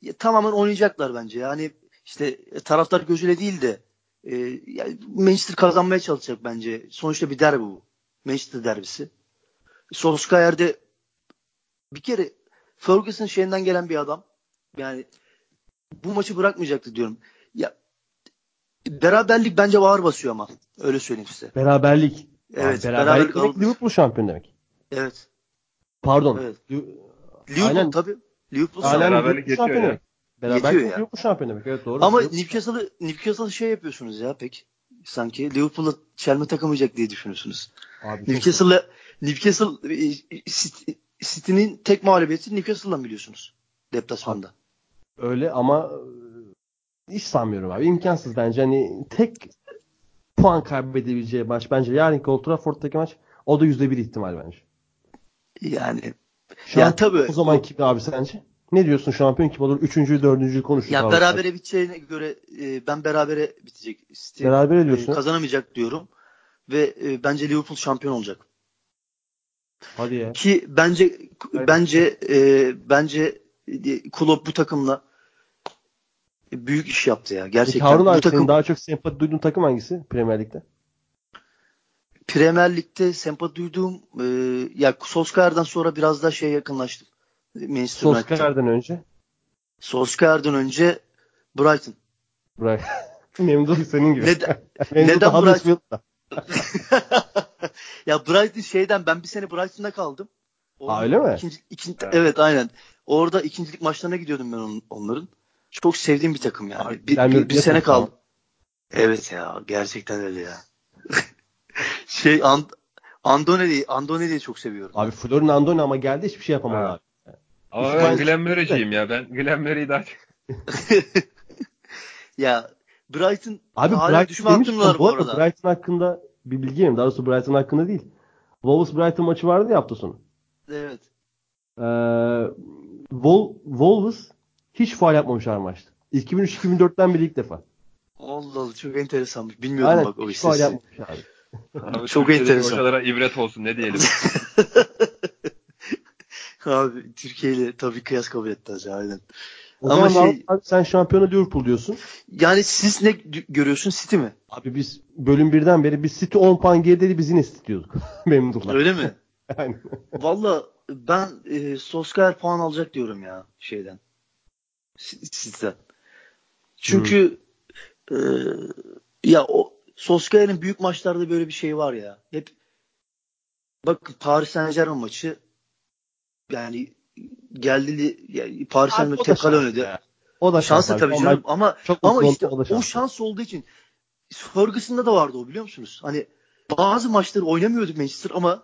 ya, tamamen oynayacaklar bence. Yani işte e, taraftar gözüyle değil de e, yani Manchester kazanmaya çalışacak bence. Sonuçta bir derbi bu. Manchester derbisi. Solskjaer de bir kere Ferguson şeyinden gelen bir adam. Yani bu maçı bırakmayacaktı diyorum. Ya Beraberlik bence ağır basıyor ama. Öyle söyleyeyim size. Beraberlik. Evet. Abi, beraberlik, demek Liverpool şampiyon demek. Evet. Pardon. Evet. Liverpool Aynen. tabii. Liverpool Aynen, beraberlik Liverpool şampiyon demek. Beraberlik. Liverpool şampiyon demek. Evet doğru. Ama Newcastle'ı Newcastle'ı şey yapıyorsunuz ya pek. Sanki Liverpool'la çelme takamayacak diye düşünüyorsunuz. Abi, Newcastle'la Newcastle e, City'nin tek mağlubiyeti Newcastle'dan biliyorsunuz. Deplasmanda. Öyle ama hiç sanmıyorum abi. İmkansız bence. Hani tek puan kaybedebileceği maç bence yarınki Old Trafford'daki maç o da %1 ihtimal bence. Yani Şu ya tabii o zaman kim abi sence? Ne diyorsun şampiyon kim olur? Üçüncüyü, dördüncüyü konuştuk. Ya berabere biteceğine göre e, ben berabere bitecek. City, berabere diyorsun. E, kazanamayacak diyorum. Ve e, bence Liverpool şampiyon olacak. Hadi ya. Ki bence Aynen. bence e, bence e, Klopp bu takımla büyük iş yaptı ya. Gerçekten. Harun abi takım... senin daha çok sempati duyduğun takım hangisi Premier Lig'de? Premier Lig'de sempati duyduğum e, ya Solskjaer'den sonra biraz daha şeye yakınlaştım. Manchester Solskjaer'den önce? Solskjaer'den önce Brighton. Brighton. [laughs] Memnun senin gibi. Neden, [laughs] neden Brighton? [laughs] ya Brighton şeyden ben bir sene Brighton'da kaldım. Orada ha öyle mi? Ikinci, ikinci, evet. evet aynen. Orada ikincilik maçlarına gidiyordum ben on, onların. Çok sevdiğim bir takım yani. Abi, bir, bir, bir sene kaldım. Evet ya gerçekten öyle ya. [laughs] şey and, Andone Andone çok seviyorum. Abi Florin Andone ama geldi hiçbir şey yapamadı abi. Ama ben Glenn Murray'ciyim ya. Ben Glenn Murray'i daha [laughs] Ya Brighton Abi hala Brighton düşme bu arada. Brighton hakkında bir bilgi verim. Daha doğrusu Brighton hakkında değil. Wolves Brighton maçı vardı ya hafta sonu. Evet. Ee, Wol- Wolves hiç faal yapmamışlar maçta. 2003-2004'ten beri ilk defa. Allah Allah çok enteresanmış. Bilmiyordum Aynen bak o hiç faal yapmamış abi. Abi, Çok enteresan. Hocalara ibret olsun ne diyelim. [laughs] Abi Türkiye ile tabii kıyas kabul etmez ya aynen. O Ama şey- abi sen şampiyonu Liverpool diyorsun. Yani siz ne görüyorsun City mi? Abi biz bölüm birden beri biz City 10 puan gerideydi biz yine City diyorduk. [laughs] Memnunlar. Öyle mi? [laughs] Yani. Valla ben e, Solskjaer puan alacak diyorum ya şeyden. Si- City'den. Çünkü e, ya o Solskjaer'in büyük maçlarda böyle bir şey var ya. Hep bakın Paris Saint Germain maçı yani geldi yani Paris Saint Abi Germain o da tekrar şans ya. O da Şansı şans tabii abi. canım ama Çok ama işte oldum, o da o şans. şans olduğu için Ferguson'da da vardı o biliyor musunuz? Hani bazı maçları oynamıyordu Manchester ama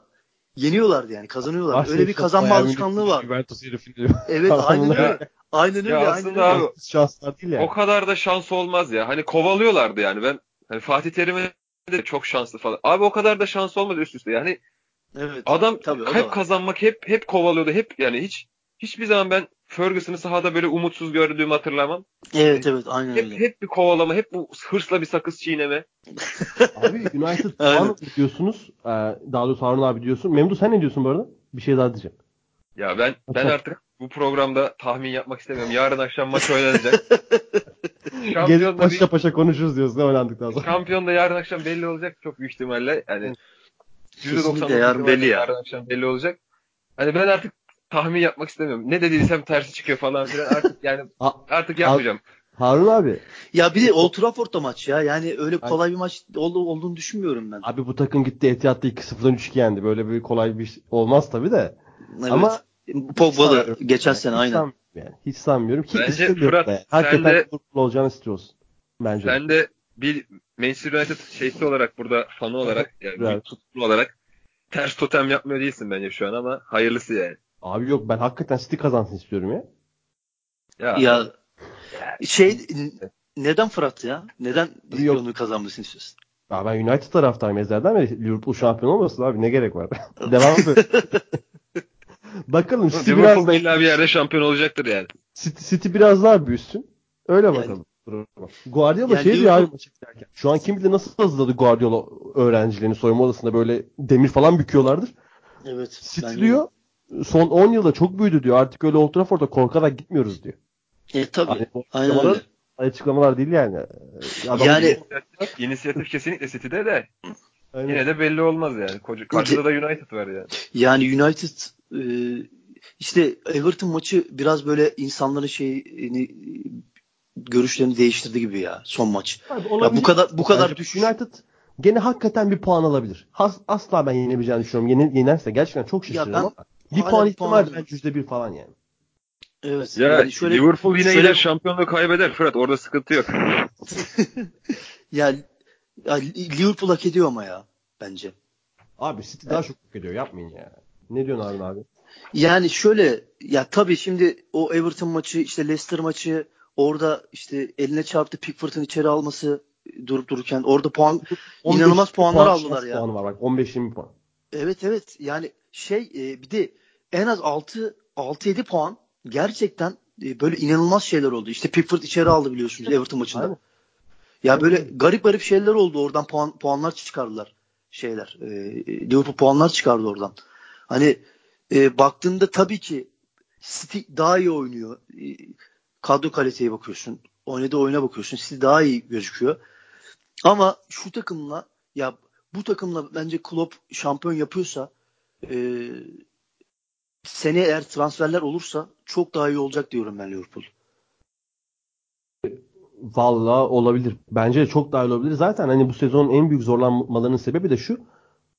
yeniyorlardı yani kazanıyorlardı. Başka Öyle bir kazanma alışkanlığı var. Juventus herifini Evet aynen öyle. Aynen öyle. Ya aynen aslında öyle. abi şanslar değil yani. o kadar da şans olmaz ya. Hani kovalıyorlardı yani. Ben hani Fatih Terim'e de çok şanslı falan. Abi o kadar da şans olmadı üst üste. Yani Evet. adam Tabii, o da hep kazanmak hep hep kovalıyordu. Hep yani hiç hiçbir zaman ben Ferguson'ı sahada böyle umutsuz gördüğümü hatırlamam. Evet evet aynen Hep öyle. hep bir kovalama, hep bu hırsla bir sakız çiğneme. [laughs] Abi United puan diyorsunuz. Ee, daha doğrusu Harun abi diyorsun. Memduh sen ne diyorsun bu arada? Bir şey daha diyeceğim. Ya ben ben artık bu programda tahmin yapmak istemiyorum. Yarın akşam maç oynanacak. [laughs] Gelip paşa bir, paşa konuşuruz diyorsun ne oynandıktan sonra. şampiyon da yarın akşam belli olacak çok büyük ihtimalle. Yani Kesinlikle %99 yarın belli ya. Yarın akşam belli olacak. Hani ben artık tahmin yapmak istemiyorum. Ne dediysem tersi çıkıyor falan filan. Artık yani [laughs] artık yapmayacağım. Harun abi. Ya bir de Old Trafford'da maç ya. Yani öyle kolay bir maç ol- olduğunu düşünmüyorum ben. Abi bu takım gitti Etihad'da 2-0'dan 3-2 yendi. Böyle bir kolay bir şey olmaz tabii de. Evet. Ama Pogba da geçen sanmıyorum. sene Hiç aynen. sanmıyorum Yani. Hiç sanmıyorum ki Bence Fırat, yani. sen Hakikaten de- Liverpool olacağını istiyorsun. Bence. Sen de bir Manchester United şeysi olarak burada fanı olarak [laughs] yani bir tutkulu olarak ters totem yapmıyor değilsin bence şu an ama hayırlısı yani. Abi yok ben hakikaten City kazansın istiyorum ya. Ya, Ya şey neden Fırat ya? Neden Yok. onu kazanmasını istiyorsun? Ya ben United taraftarıyım ezlerden beri Liverpool şampiyon olmasın abi ne gerek var? [laughs] Devam. Bakalım City biraz Liverpool illa bir yerde şampiyon olacaktır yani. City, City biraz daha büyüsün. Öyle Yani- bakalım. Guardiola Yani şey diyor abi. Şu an kim bilir nasıl hazırladı Guardiola öğrencilerini soyunma odasında böyle demir falan büküyorlardır. Evet. City diyor son 10 yılda çok büyüdü diyor. Artık öyle Old Trafford'da korkarak gitmiyoruz diyor. E tabii. Hani bu Aynen açıklamalar, öyle. açıklamalar değil yani. Adam Yani- inisiyatif kesinlikle City'de de Aynen. yine de belli olmaz yani. Koca, karşıda da United var yani. Yani United e, işte Everton maçı biraz böyle insanların şeyini görüşlerini değiştirdi gibi ya son maç. Abi Ya bu kadar bu kadar Bence düşüş. United gene hakikaten bir puan alabilir. Has, asla ben yenebileceğini düşünüyorum. Yeni, yenerse gerçekten çok şaşırırım ben ama bir puan ihtimal bence yüzde bir falan yani. Evet. Ya yani şöyle Liverpool yine şöyle- şampiyonluğu kaybeder Fırat orada sıkıntı yok. [laughs] ya, ya Liverpool hak ediyor ama ya bence. Abi City daha çok hak ediyor yapmayın ya. Ne diyorsun Harun abi? Yani şöyle ya tabii şimdi o Everton maçı işte Leicester maçı orada işte eline çarptı Pickford'un içeri alması durup dururken orada puan [laughs] 15 İnanılmaz puanlar puan aldılar ya. Puanı var bak 15-20 puan. Evet evet yani şey e, bir de en az 6 6-7 puan gerçekten e, böyle inanılmaz şeyler oldu. İşte Pickford içeri aldı biliyorsunuz Everton maçında. Aynen. Ya böyle garip garip şeyler oldu. Oradan puan puanlar çıkardılar şeyler. E, Liverpool puanlar çıkardı oradan. Hani e, baktığında tabii ki City daha iyi oynuyor. E, kadro kaliteye bakıyorsun. Oynadığı oyuna bakıyorsun. City daha iyi gözüküyor. Ama şu takımla ya bu takımla bence Klopp şampiyon yapıyorsa e, seneye eğer transferler olursa çok daha iyi olacak diyorum ben Liverpool. Valla olabilir. Bence de çok daha iyi olabilir. Zaten hani bu sezonun en büyük zorlanmalarının sebebi de şu.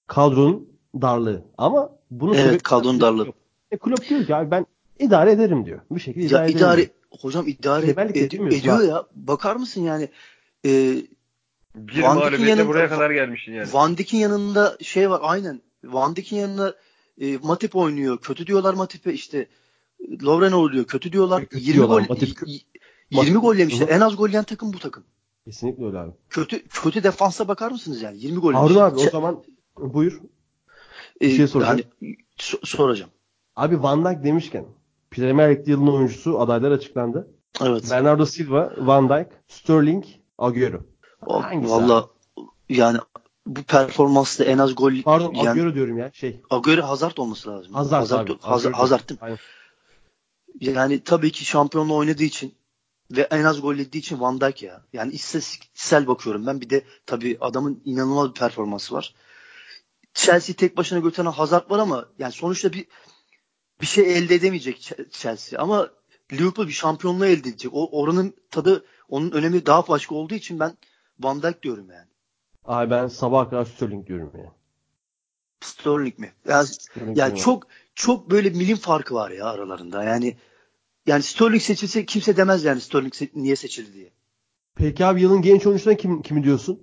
Kadronun darlığı. Ama bunun Evet, sebebi kadronun darlığı. E, kulüp diyor ki abi ben idare ederim diyor. Bir şekilde Ya idare ederim. idare diyor. hocam idare ed- ediyor abi. ya. Bakar mısın yani e, Bir Van Dijk'in mağlubiyetle yanında- buraya kadar gelmişsin yani. Van Dijk'in yanında şey var aynen. Van Dijk'in yanına e, Matip oynuyor. Kötü diyorlar Matip'e işte Lovren oluyor. Kötü diyorlar. Kötü 20 diyorlar. gol Matip, 20 gol yemişler. En az gol yiyen takım bu takım. Kesinlikle öyle abi. Kötü kötü defansa bakar mısınız yani? 20 gol Harun abi o zaman buyur. Bir şey soracağım. Hani, so- soracağım. Abi Van Dijk demişken Premier League yılın oyuncusu adaylar açıklandı. Evet. Bernardo Silva, Van Dijk, Sterling, Agüero. Hangisi Valla yani bu performansla en az gol Pardon yani, Agüero diyorum ya şey. Agüero Hazard olması lazım. Hazard, Hazard, abi, Hazard, Hazard değil mi? Aynen. Yani tabii ki şampiyonla oynadığı için ve en az gol yediği için Van Dijk ya. Yani istatistiksel bakıyorum ben. Bir de tabii adamın inanılmaz bir performansı var. Chelsea tek başına götüren Hazard var ama yani sonuçta bir bir şey elde edemeyecek Chelsea ama Liverpool bir şampiyonluğu elde edecek. O oranın tadı onun önemi daha başka olduğu için ben Van Dijk diyorum yani. Abi ben sabah kadar Sterling diyorum ya. Sterling mi? Ya, Sterling ya çok çok böyle milim farkı var ya aralarında. Yani yani Sterling seçilse kimse demez yani Sterling se- niye seçildi diye. Peki abi yılın genç oyuncusuna kim kimi diyorsun?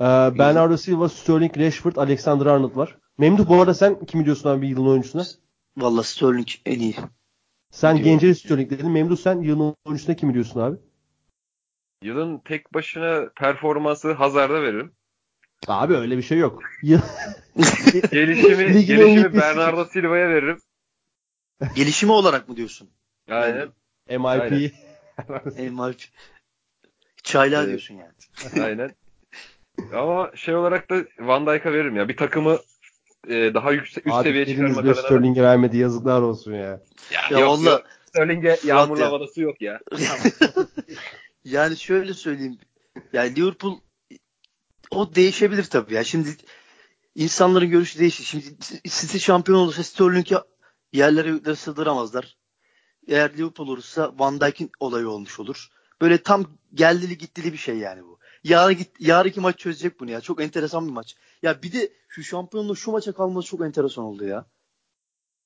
Ee, Bernardo Silva, Sterling, Rashford, Alexander Arnold var. Memduh bu arada sen kimi diyorsun abi yılın oyuncusuna? Valla Sterling en iyi. Sen Genceli Sterling dedin. Memduh sen yılın oyuncusuna kimi diyorsun abi? Yılın tek başına performansı Hazard'a veririm. Abi öyle bir şey yok. gelişimi [laughs] gelişimi Bernardo Silva'ya veririm. Gelişimi olarak mı diyorsun? Aynen. MIP. [laughs] MIP. Çayla evet. diyorsun yani. [laughs] Aynen. Ama şey olarak da Van Dijk'a veririm ya. Bir takımı e, daha yüksek üst Abi, seviyeye çıkarmak adına. Sterling'e vermedi yazıklar olsun ya. Ya, ya yok, valla. Yok. Sterling'e yağmurlu ya. havadası yok ya. [laughs] yani şöyle söyleyeyim. Yani Liverpool o değişebilir tabii ya. Şimdi insanların görüşü değişir. Şimdi City şampiyon olursa Sterling'i yerlere sığdıramazlar. Eğer Liverpool olursa Van Dijk'in olayı olmuş olur. Böyle tam geldili gittili bir şey yani bu. Yarın git yarınki maç çözecek bunu ya. Çok enteresan bir maç. Ya bir de şu şampiyonluğu şu maça kalması çok enteresan oldu ya.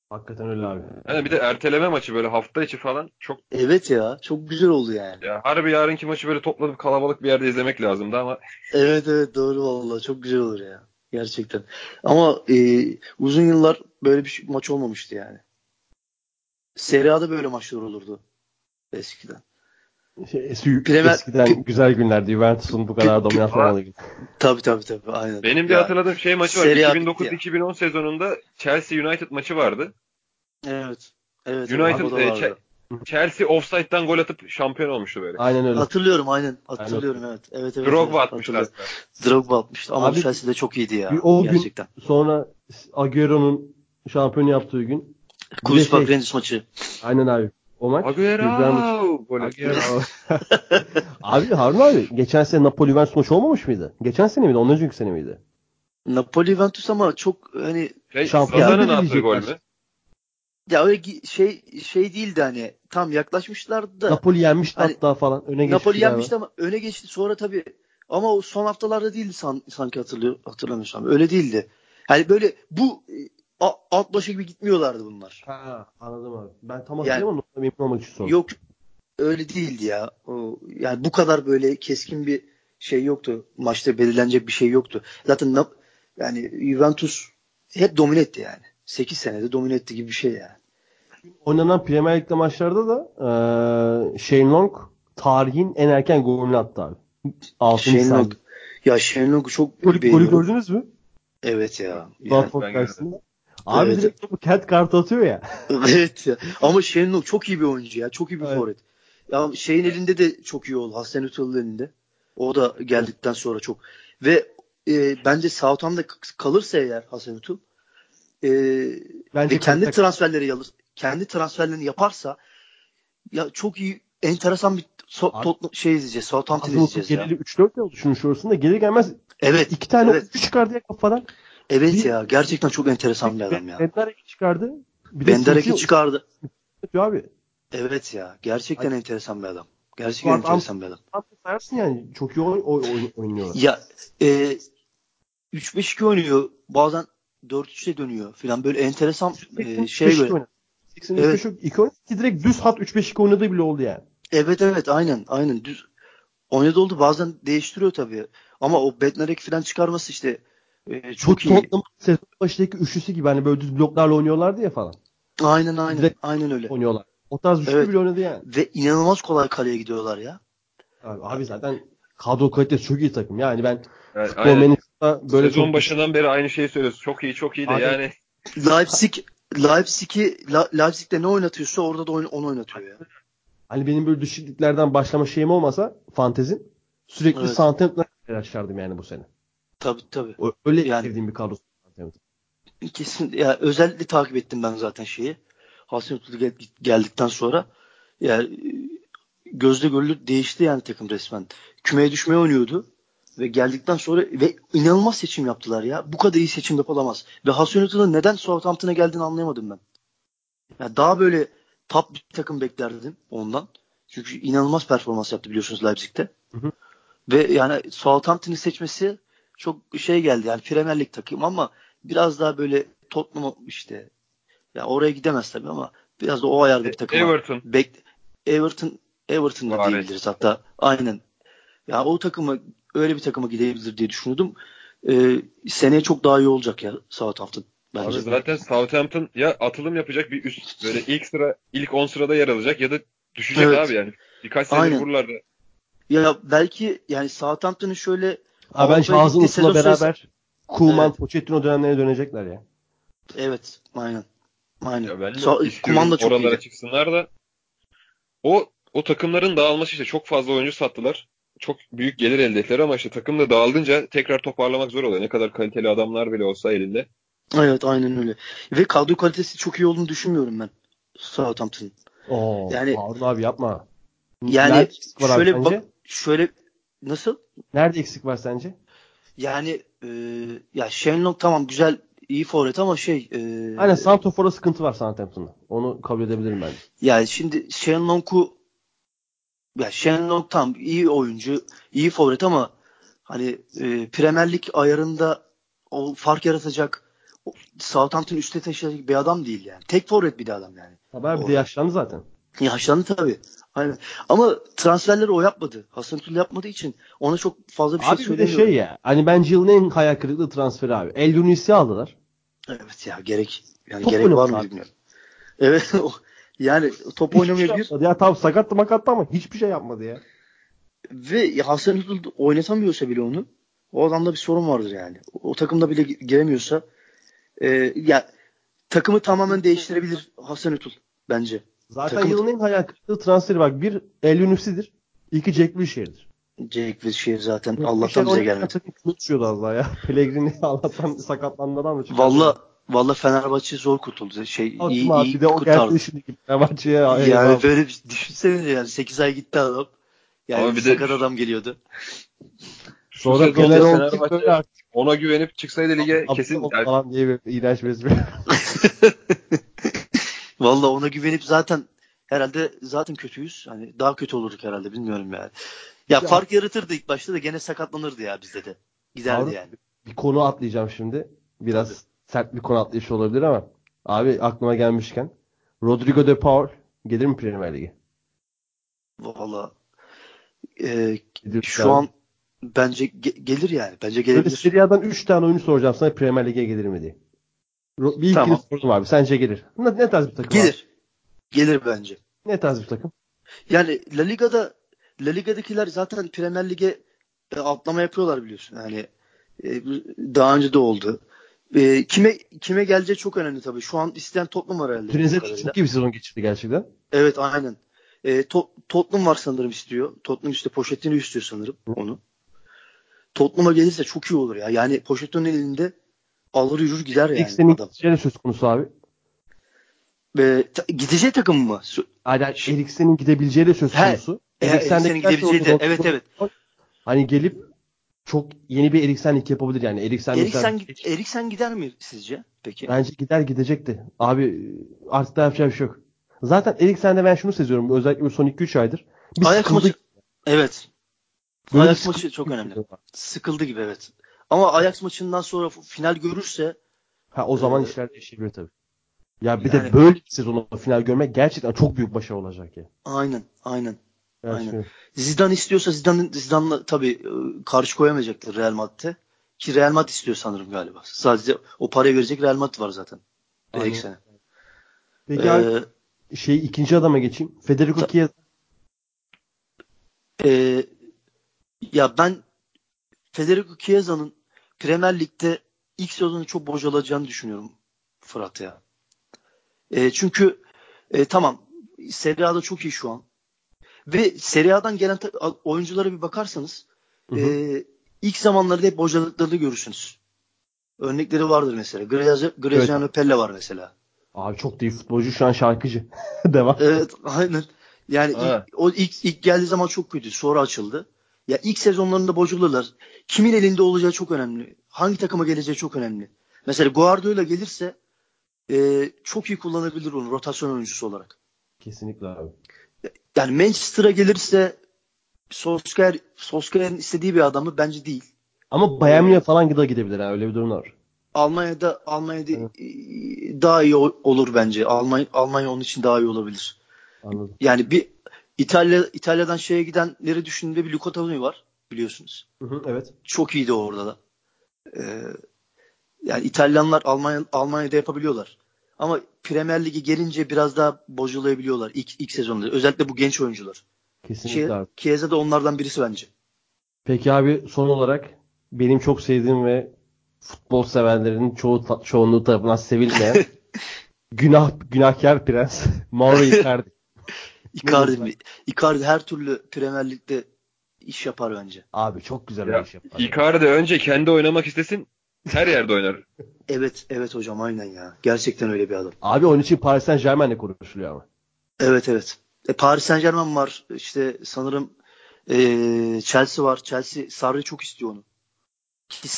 Hakikaten öyle abi. Yani bir de erteleme maçı böyle hafta içi falan çok Evet ya. Çok güzel oldu yani. Ya harbi yarınki maçı böyle toplanıp kalabalık bir yerde izlemek lazımdı ama. Evet evet doğru vallahi çok güzel olur ya. Gerçekten. Ama e, uzun yıllar böyle bir maç olmamıştı yani. Serie A'da böyle maçlar olurdu eskiden. Şey, Premier, eskiden güzel günlerdi. Juventus'un bu kadar dominant olmadığı gibi. Tabii tabii tabii. Aynen. Benim bir ya, hatırladığım şey maçı var. 2009-2010 sezonunda Chelsea United maçı vardı. Evet. Evet. United e, Chelsea offside'dan gol atıp şampiyon olmuştu böyle. Aynen öyle. Hatırlıyorum aynen. Hatırlıyorum aynen. evet. Evet evet. Drogba evet, atmışlar. Drogba atmıştı ama Abi, Chelsea de çok iyiydi ya. O gerçekten. gün sonra Agüero'nun şampiyon yaptığı gün. Park şey, Rangers maçı. Aynen abi. O maç Agüero. Agüero. [laughs] abi Harun abi geçen sene Napoli Juventus maçı olmamış mıydı? Geçen sene miydi? Ondan önceki sene miydi? Napoli Juventus ama çok hani şey, şampiyonun attığı gol mü? Ya öyle şey şey değildi hani tam yaklaşmışlardı da. Napoli yenmişti hani, hatta falan öne geçti. Napoli yenmişti ama öne geçti sonra tabii ama o son haftalarda değildi san, sanki hatırlıyor hatırlamıyorsam. Öyle değildi. Hani böyle bu alt başı gibi gitmiyorlardı bunlar. Ha, anladım abi. Ben tam hatırlayamadım. Yani, emin olmak için sordum. Yok öyle değildi ya. O, yani bu kadar böyle keskin bir şey yoktu. Maçta belirlenecek bir şey yoktu. Zaten yani Juventus hep domine etti yani. 8 senede domine etti gibi bir şey yani. Oynanan Premier League maçlarda da e, Shane Long tarihin en erken golünü attı abi. 6. Shane Long. Ya Shane Long'u çok golü, golü gördünüz mü? Evet ya. Watford yani, karşısında. Abi evet. direkt bu cat kart atıyor ya. [laughs] evet ya. Ama Long çok iyi bir oyuncu ya. Çok iyi bir evet. forvet. Ya şeyin elinde de çok iyi oldu. Hasan Ütal'ın elinde. O da geldikten sonra çok. Ve e, bence Southampton'da kalırsa eğer Hasan Ütal e, bence ve kendi transferleri alır, kendi transferlerini yaparsa ya çok iyi enteresan bir so, Abi, tot, şey izleyeceğiz. Southampton izleyeceğiz geleli ya. 3-4 yıl düşünmüş orasında gelir gelmez evet, iki tane evet. üç çıkardı ya kafadan. Evet bir, ya gerçekten çok enteresan bir adam ya. Benderek'i çıkardı. Benderek'i çıkardı. Abi. Evet ya gerçekten Ay. enteresan bir adam. Gerçekten Adam, enteresan bir adam. Sayarsın yani çok iyi oy, oy, oy, oynuyorlar. Ya e, 3-5-2 oynuyor. Bazen 4-3'e dönüyor filan böyle enteresan e, şey böyle. 80 evet. 2 oynadı direkt düz hat 3-5-2 oynadığı bile oldu yani. Evet evet aynen aynen düz oynadı oldu bazen değiştiriyor tabii. Ama o Bednarek falan çıkarması işte Ee, çok iyi. Sezon başındaki üçlüsü gibi hani böyle düz bloklarla oynuyorlardı ya falan. Aynen aynen. Direkt aynen öyle. Oynuyorlar. O tarz üçlü evet. bile oynadı yani. Ve inanılmaz kolay kaleye gidiyorlar ya. Abi, abi zaten kadro kalitesi çok iyi takım. Yani ben evet, aynen. böyle sezon çok... başından beri aynı şeyi söylüyoruz. Çok iyi çok iyi de abi, yani. Leipzig Leipzig'i Leipzig'te ne oynatıyorsa orada da onu oynatıyor ya. Hani benim böyle düşüklüklerden başlama şeyim olmasa fantezim sürekli evet. Southampton'a açardım yani bu sene. Tabii tabii. Öyle yani, sevdiğim bir kadro. Kesin ya özellikle takip ettim ben zaten şeyi. Hasenhüttl geldikten sonra yani gözle görülür değişti yani takım resmen. Kümeye düşmeye oynuyordu ve geldikten sonra ve inanılmaz seçim yaptılar ya. Bu kadar iyi seçim yapılamaz. Ve Hasenhüttl'ın neden Southampton'a geldiğini anlayamadım ben. Yani daha böyle top bir takım beklerdim ondan. Çünkü inanılmaz performans yaptı biliyorsunuz Leipzig'te. Hı hı. Ve yani Southampton'ı seçmesi çok şey geldi. Yani Premier Lig takım ama biraz daha böyle Tottenham işte ya oraya gidemez tabii ama biraz da o ayarda bir takım. Everton. Bek Everton Everton'da Var diyebiliriz hatta. Aynen. Ya o takıma öyle bir takıma gidebilir diye düşünüyordum. Ee, seneye çok daha iyi olacak ya Southampton. Bence. Abi zaten Southampton ya atılım yapacak bir üst böyle ilk sıra ilk 10 sırada yer alacak ya da düşecek evet. abi yani. Birkaç senedir buralarda. Ya belki yani Southampton'ın şöyle Abi ben Şahzın Uslu'la beraber sırası... Kuman, evet. Pochettino dönemlerine dönecekler ya. Evet, aynen. Aynen. Ya ben so- Kuman da çok oralara iyiydi. çıksınlar da o o takımların dağılması işte çok fazla oyuncu sattılar. Çok büyük gelir elde ettiler ama işte takım da dağıldınca tekrar toparlamak zor oluyor. Ne kadar kaliteli adamlar bile olsa elinde. Evet aynen öyle. Ve kadro kalitesi çok iyi olduğunu düşünmüyorum ben. Southampton'ın. Oo, yani Harun abi yapma. Yani şöyle bak şöyle nasıl? Nerede eksik var sence? Yani e, ya Shenlong tamam güzel iyi forvet ama şey e, Aynen Santofor'a sıkıntı var Southampton'da. Onu kabul edebilirim ben. Yani şimdi Shenlong'u ya Shenlong tam iyi oyuncu, iyi forvet ama hani e, Premier Lig ayarında o fark yaratacak Southampton üstte taşıyacak bir adam değil yani. Tek forvet bir de adam yani. Tabii bir de yaşlandı zaten. Yaşlandı tabii. Aynen. Ama transferleri o yapmadı. Hasan Tül yapmadığı için ona çok fazla bir şey söylemiyorum. Abi bir de şey ya. Hani bence yılın en hayal kırıklığı transferi abi. El Yunis'i aldılar. Evet ya gerek yani top gerek var mı bilmiyorum. Evet [laughs] yani top hiçbir oynamıyor şey bir. Ya tam sakattı makattı ama hiçbir şey yapmadı ya. Ve Hasan Tül oynatamıyorsa bile onu o adamda bir sorun vardır yani. O, o takımda bile giremiyorsa e, ya takımı tamamen değiştirebilir Hasan Ötül bence. Zaten Takım... yılın en hayal kırıklığı transferi bak. Bir El Yunus'idir. İki Jack Wilshere'dir. Jack Wilshere zaten Jack Allah'tan bize gelmedi. Konuşuyordu az daha ya. [laughs] Pellegrini Allah'tan sakatlanmadan mı çıktı? Valla Valla Fenerbahçe zor kurtuldu. Şey Atma iyi, iyi bir de o geldi şimdi Fenerbahçe'ye. Yani eyvallah. böyle bir düşünsene yani 8 ay gitti adam. Yani Ama bir sakat de... adam geliyordu. Sonra Fener Fenerbahçe ona güvenip çıksaydı lige kesin yani... falan diye bir iğrenç bir [laughs] Valla ona güvenip zaten herhalde zaten kötüyüz. Hani daha kötü olurduk herhalde bilmiyorum yani. Ya, ya fark yaratırdı ilk başta da gene sakatlanırdı ya bizde de. Giderdi abi, yani. Bir konu atlayacağım şimdi. Biraz Tabii. sert bir konu atlayış olabilir ama abi aklıma gelmişken Rodrigo de Paul gelir mi Premier Lig'e? Valla e, şu an bence ge- gelir yani. Bence gelebilir. Böyle Serie A'dan 3 tane oyuncu soracağım sana Premier Lig'e gelir mi diye. Bir tamam. ikili sorum abi. Sence gelir. Ne, ne tarz bir takım Gelir. Abi? Gelir bence. Ne tarz bir takım? Yani La Liga'da La Liga'dakiler zaten Premier Lig'e e, atlama yapıyorlar biliyorsun. Yani e, daha önce de oldu. E, kime kime geleceği çok önemli tabii. Şu an isteyen Tottenham var herhalde. Prince çok iyi bir sezon geçirdi gerçekten. Evet aynen. E, to, Tottenham var sanırım istiyor. Tottenham işte poşetini istiyor sanırım onu. Tottenham'a gelirse çok iyi olur ya. Yani Pochettino'nun elinde alır yürür gider yani Eriksen'in adam. gideceği söz konusu abi. Ve ta, gideceği takım mı? Yani Eriksen'in gidebileceği de söz konusu. Eriksen'in gidebileceği de evet evet. Hani gelip çok yeni bir Eriksenlik yapabilir yani. Eriksen, Eriksen, mesela... Eriksen gider mi sizce peki? Bence gider gidecekti. Abi artık daha yapacak bir şey yok. Zaten Eriksen'de ben şunu seziyorum. Özellikle son 2-3 aydır. Bir Ayak maçı. Evet. Böyle Ajax maçı çok önemli. Sıkıldı gibi evet. Ama Ajax maçından sonra final görürse ha o zaman e, işler değişebilir tabii. Ya bir yani, de böyle bir sezonda final görmek gerçekten çok büyük başarı olacak ya. Aynen, aynen. Aynen. Zidane istiyorsa Zidane Zidane'la tabii e, karşı koyamayacaktır Real Madrid'e. Ki Real Madrid istiyor sanırım galiba. Sadece o parayı verecek Real Madrid var zaten. Aynen. sene. Peki ee, abi, şey ikinci adama geçeyim. Federico Chiesa. E, ya ben Federico Chiesa'nın Premier Lig'de ilk sezonu çok bocalacağını düşünüyorum Fırat ya. E, çünkü e, tamam Serie A'da çok iyi şu an. Ve Serie A'dan gelen oyunculara bir bakarsanız hı hı. E, ilk zamanlarda hep bocaladıklarını görürsünüz. Örnekleri vardır mesela. Graziano evet. Pelle var mesela. Abi çok değil futbolcu şu an şarkıcı. [laughs] Devam. Evet aynen. Yani ilk, o ilk, ilk geldiği zaman çok kötü. Sonra açıldı. Ya ilk sezonlarında bocaladılar. Kimin elinde olacağı çok önemli. Hangi takıma geleceği çok önemli. Mesela Guardiola gelirse e, çok iyi kullanabilir onu rotasyon oyuncusu olarak. Kesinlikle abi. Yani Manchester'a gelirse Solskjaer, Solskjaer'in istediği bir adamı bence değil. Ama Bayern Münih falan da gidebilir ha öyle bir durum var. Almanya'da Almanya'da evet. daha iyi olur bence. Almanya Almanya onun için daha iyi olabilir. Anladım. Yani bir İtalya İtalya'dan şeye gidenleri düşündüğünde bir Luca Toni var biliyorsunuz. Hı hı, evet. Çok iyiydi orada da. Ee, yani İtalyanlar Almanya Almanya'da yapabiliyorlar. Ama Premier Lig'e gelince biraz daha bozulayabiliyorlar ilk ilk sezonda. Özellikle bu genç oyuncular. Kesinlikle şey, abi. Chiesa da onlardan birisi bence. Peki abi son olarak benim çok sevdiğim ve futbol severlerin çoğu çoğunluğu tarafından sevilmeyen [laughs] günah günahkar prens Mauro Icardi. Icardi mi? Icardi her türlü Premier Lig'de iş yapar bence. Abi çok güzel ya, bir iş yapar. Icardi önce kendi oynamak istesin her yerde oynar. [laughs] evet evet hocam aynen ya. Gerçekten öyle bir adam. Abi onun için Paris Saint Germain'le konuşuluyor ama. Evet evet. E, Paris Saint Germain var. İşte sanırım e, Chelsea var. Chelsea Sarri çok istiyor onu. Ki,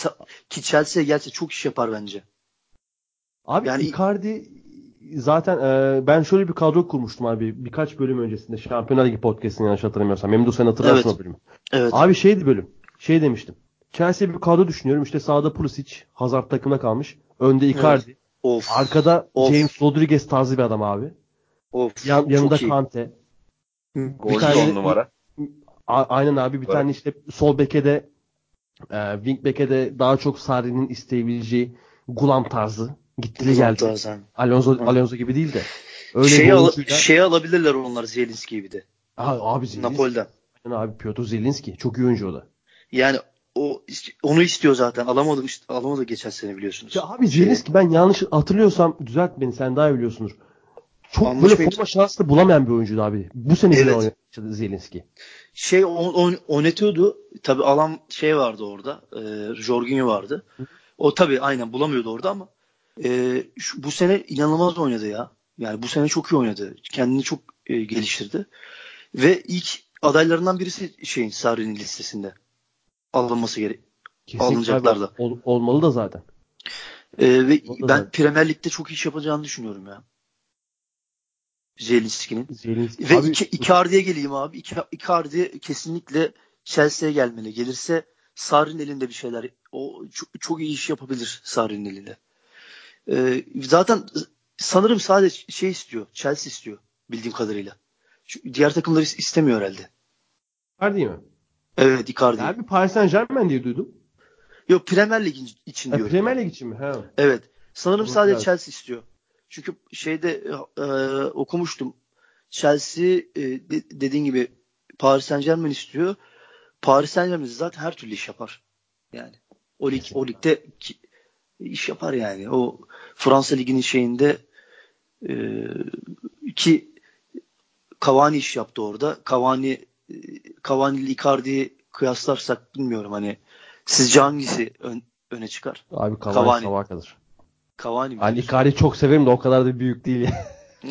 ki Chelsea'ye gelse çok iş yapar bence. Abi yani Icardi zaten e, ben şöyle bir kadro kurmuştum abi birkaç bölüm öncesinde Şampiyonlar Ligi podcast'ini yanlış hatırlamıyorsam. Memduh sen hatırlarsın evet. o bölümü. Evet. Abi şeydi bölüm. Şey demiştim. Chelsea bir kadro düşünüyorum. İşte sağda Pulisic, Hazard takımda kalmış. Önde Icardi. Evet. Of. Arkada of. James Rodriguez tarzı bir adam abi. Of. Yan, yanında Kante. Bir tane numara. A, aynen abi bir evet. tane işte sol beke de e, wing beke de daha çok Sarri'nin isteyebileceği Gulam tarzı. Gitti geldi. Tarzan. Alonso, Alonso gibi değil de. Öyle şeyi, al şeyi alabilirler onlar Zielinski gibi de. Abi, abi Zielinski. Napoli'den. Yani abi Piotr Zielinski. Çok iyi oyuncu o da. Yani o onu istiyor zaten. Alamadım işte alamadı geçen sene biliyorsunuz. Ya abi Zielinski ben yanlış hatırlıyorsam düzelt beni sen daha iyi biliyorsundur. Çok Anlaş böyle forma şansı bulamayan bir oyuncuydu abi. Bu sene evet. oynadı Zielinski. Şey on, on, oynatıyordu. Tabi alan şey vardı orada. E, Jorginho vardı. Hı. O tabi aynen bulamıyordu orada ama e, şu, bu sene inanılmaz oynadı ya. Yani bu sene çok iyi oynadı. Kendini çok e, geliştirdi. Ve ilk adaylarından birisi şeyin Sarri'nin listesinde alınması gerek. Alınacaklardı. Ol, olmalı da zaten. Ee, ve ben zaten. Premier Lig'de çok iş yapacağını düşünüyorum ya. Zelinski'nin. Ve abi, iki, Icardi'ye geleyim abi. Icardi kesinlikle Chelsea'ye gelmeli. Gelirse Sarri'nin elinde bir şeyler. O çok, çok iyi iş yapabilir Sarri'nin elinde. Ee, zaten sanırım sadece şey istiyor. Chelsea istiyor bildiğim kadarıyla. Şu, diğer takımlar istemiyor herhalde. Icardi mi? Evet Icardi. Abi Paris Saint Germain diye duydum. Yok Premier Lig için diyor. Premier Lig için mi? He. Evet. Sanırım Çok sadece güzel. Chelsea istiyor. Çünkü şeyde e, okumuştum. Chelsea e, de, dediğin gibi Paris Saint Germain istiyor. Paris Saint Germain zaten her türlü iş yapar. Yani o lig o ligde ki, iş yapar yani. O Fransa liginin şeyinde e, ki Cavani iş yaptı orada. Cavani Cavani ile Icardi'yi kıyaslarsak bilmiyorum hani sizce hangisi ön, öne çıkar? Abi Cavani, Cavani. sabaha kadar. Cavani mi? Hani Icardi çok severim de o kadar da büyük değil.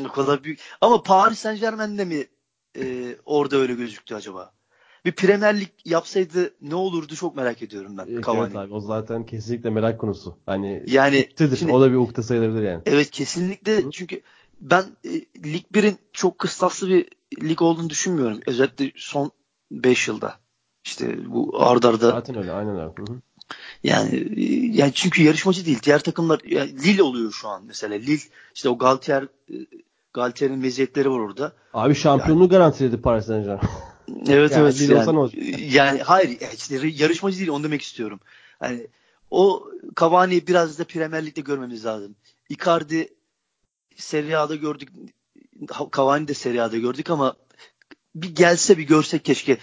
o kadar büyük. Ama Paris Saint Germain'de mi e, orada öyle gözüktü acaba? Bir Premier Lig yapsaydı ne olurdu çok merak ediyorum ben evet, Cavani. Evet abi o zaten kesinlikle merak konusu. Hani yani şimdi, o da bir ukde sayılabilir yani. Evet kesinlikle Hı? çünkü ben e, Lig 1'in çok kıstaslı bir lig olduğunu düşünmüyorum. Özellikle son 5 yılda. İşte bu ardarda. Zaten öyle aynen öyle. Hı hı. Yani yani çünkü yarışmacı değil. Diğer takımlar yani Lille oluyor şu an mesela. Lille işte o Galtier Galtier'in meziyetleri var orada. Abi şampiyonluğu yani, garantiledi Paris Saint-Germain. [laughs] Evet yani evet. Yani, yani hayır işte yarışmacı değil onu demek istiyorum. Yani o Cavani'yi biraz da Premier Lig'de görmemiz lazım. Icardi Serie A'da gördük. Cavani de Serie A'da gördük ama bir gelse bir görsek keşke.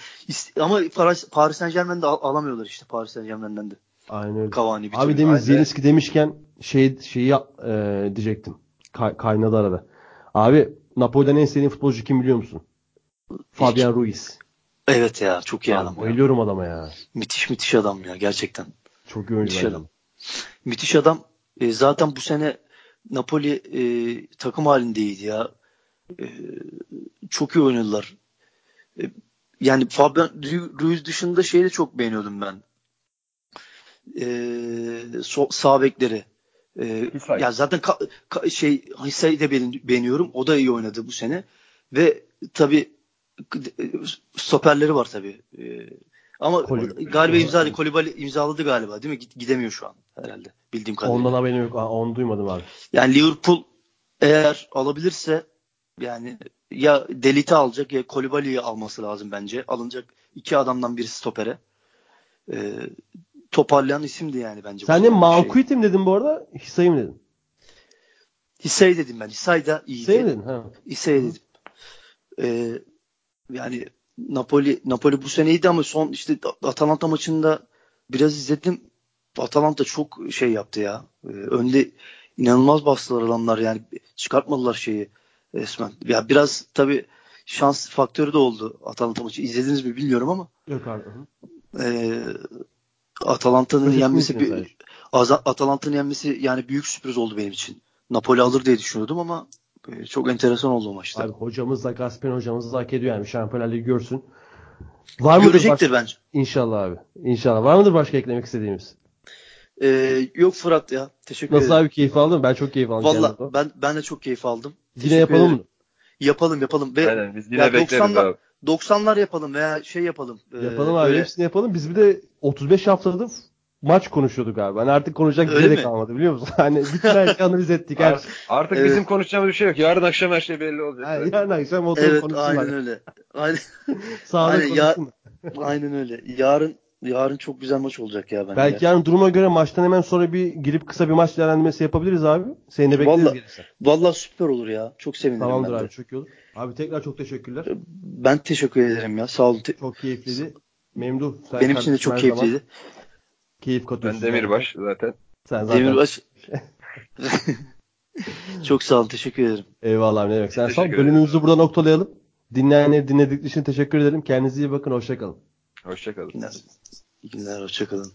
Ama Paris, Paris Saint Germain'de al- alamıyorlar işte Paris Saint Germain'den de. Aynen öyle. Cavani bir Abi demin Zielinski demişken şey şeyi e, diyecektim. Kay, kaynadı arada. Abi Napoli'den en sevdiğin futbolcu kim biliyor musun? Fabian Ruiz. Evet ya çok iyi adam. Bayılıyorum adama ya. Müthiş müthiş adam ya gerçekten. Çok iyi oyuncu. Müthiş adam. Müthiş adam. E, zaten bu sene Napoli e, takım halindeydi ya. E, çok iyi oynadılar. E, yani Fabian Ruiz dışında şeyi de çok beğeniyordum ben. E, so, sağ bekleri. E, ya zaten ka, ka, şey Hisa'yı da beğeniyorum. O da iyi oynadı bu sene. Ve tabi stoperleri var tabi. E, ama galiba imzaladı. Kolibali imzaladı galiba değil mi? Gidemiyor şu an herhalde. Bildiğim kadarıyla. Ondan haberim yok. Onu duymadım abi. Yani Liverpool eğer alabilirse yani ya Delit'i alacak ya Kolibali'yi alması lazım bence. Alınacak iki adamdan birisi stopere. Ee, toparlayan isimdi yani bence. Sen de Mankuit'i şey. mi dedin bu arada? Hisa'yı mı dedin? Hisa'yı dedim ben. Hisa'yı da iyiydi. Hisa'yı dedin? Ha. Hisa'yı dedim. Ee, yani Napoli Napoli bu sene iyiydi ama son işte Atalanta maçında biraz izledim. Atalanta çok şey yaptı ya. Ee, önde inanılmaz bastılar adamlar yani çıkartmadılar şeyi resmen. Ya biraz tabi şans faktörü de oldu Atalanta maçı. İzlediniz mi bilmiyorum ama. Yok abi. E, Atalanta'nın yenmesi bir Atalanta'nın yenmesi yani büyük sürpriz oldu benim için. Napoli alır diye düşünüyordum ama çok enteresan oldu o maçta. Abi hocamız da Gaspen hocamız da hak ediyor yani Şampiyonlar Ligi görsün. Var mıdır Görecektir başka... bence. İnşallah abi. İnşallah. Var mıdır başka eklemek istediğimiz? Ee, yok Fırat ya. Teşekkür Nasıl ederim. abi keyif aldın? Ben çok keyif aldım. Valla ben, ben de çok keyif aldım. Yine yapalım ederim. mı? Yapalım yapalım. Ve Aynen biz yine bekleriz 90'lar, abi. 90'lar yapalım veya şey yapalım. Yapalım ee, abi böyle... hepsini yapalım. Biz bir de 35 haftadır maç konuşuyorduk abi. Hani artık konuşacak bir şey kalmadı biliyor musun? [laughs] Hani bütün her şeyi analiz ettik. Her... Artık, artık evet. bizim konuşacağımız bir şey yok. Yarın akşam her şey belli olacak. Yani, yarın akşam oturup evet, konuşsunlar. Aynen öyle. Aynen. [laughs] Sağlık aynen, ya... [laughs] aynen öyle. Yarın yarın çok güzel maç olacak ya bence. Belki yarın duruma göre maçtan hemen sonra bir girip kısa bir maç değerlendirmesi yapabiliriz abi. Seni de bekleriz vallahi, Vallahi süper olur ya. Çok sevinirim Tamamdır ben abi çok iyi olur. Abi tekrar çok teşekkürler. Ben teşekkür ederim ya. Sağ olun. Çok keyifliydi. Memduh. Benim için de çok keyifliydi. Keyif katıyorsun. Ben Demirbaş zaten. Sen zaten. Demirbaş. [laughs] çok sağ olun. Teşekkür ederim. Eyvallah abi ne demek. Sen son bölümümüzü burada noktalayalım. Dinleyenleri dinledikleri için teşekkür ederim. Kendinize iyi bakın. Hoşçakalın. Hoşçakalın. İyi günler. Hoşçakalın.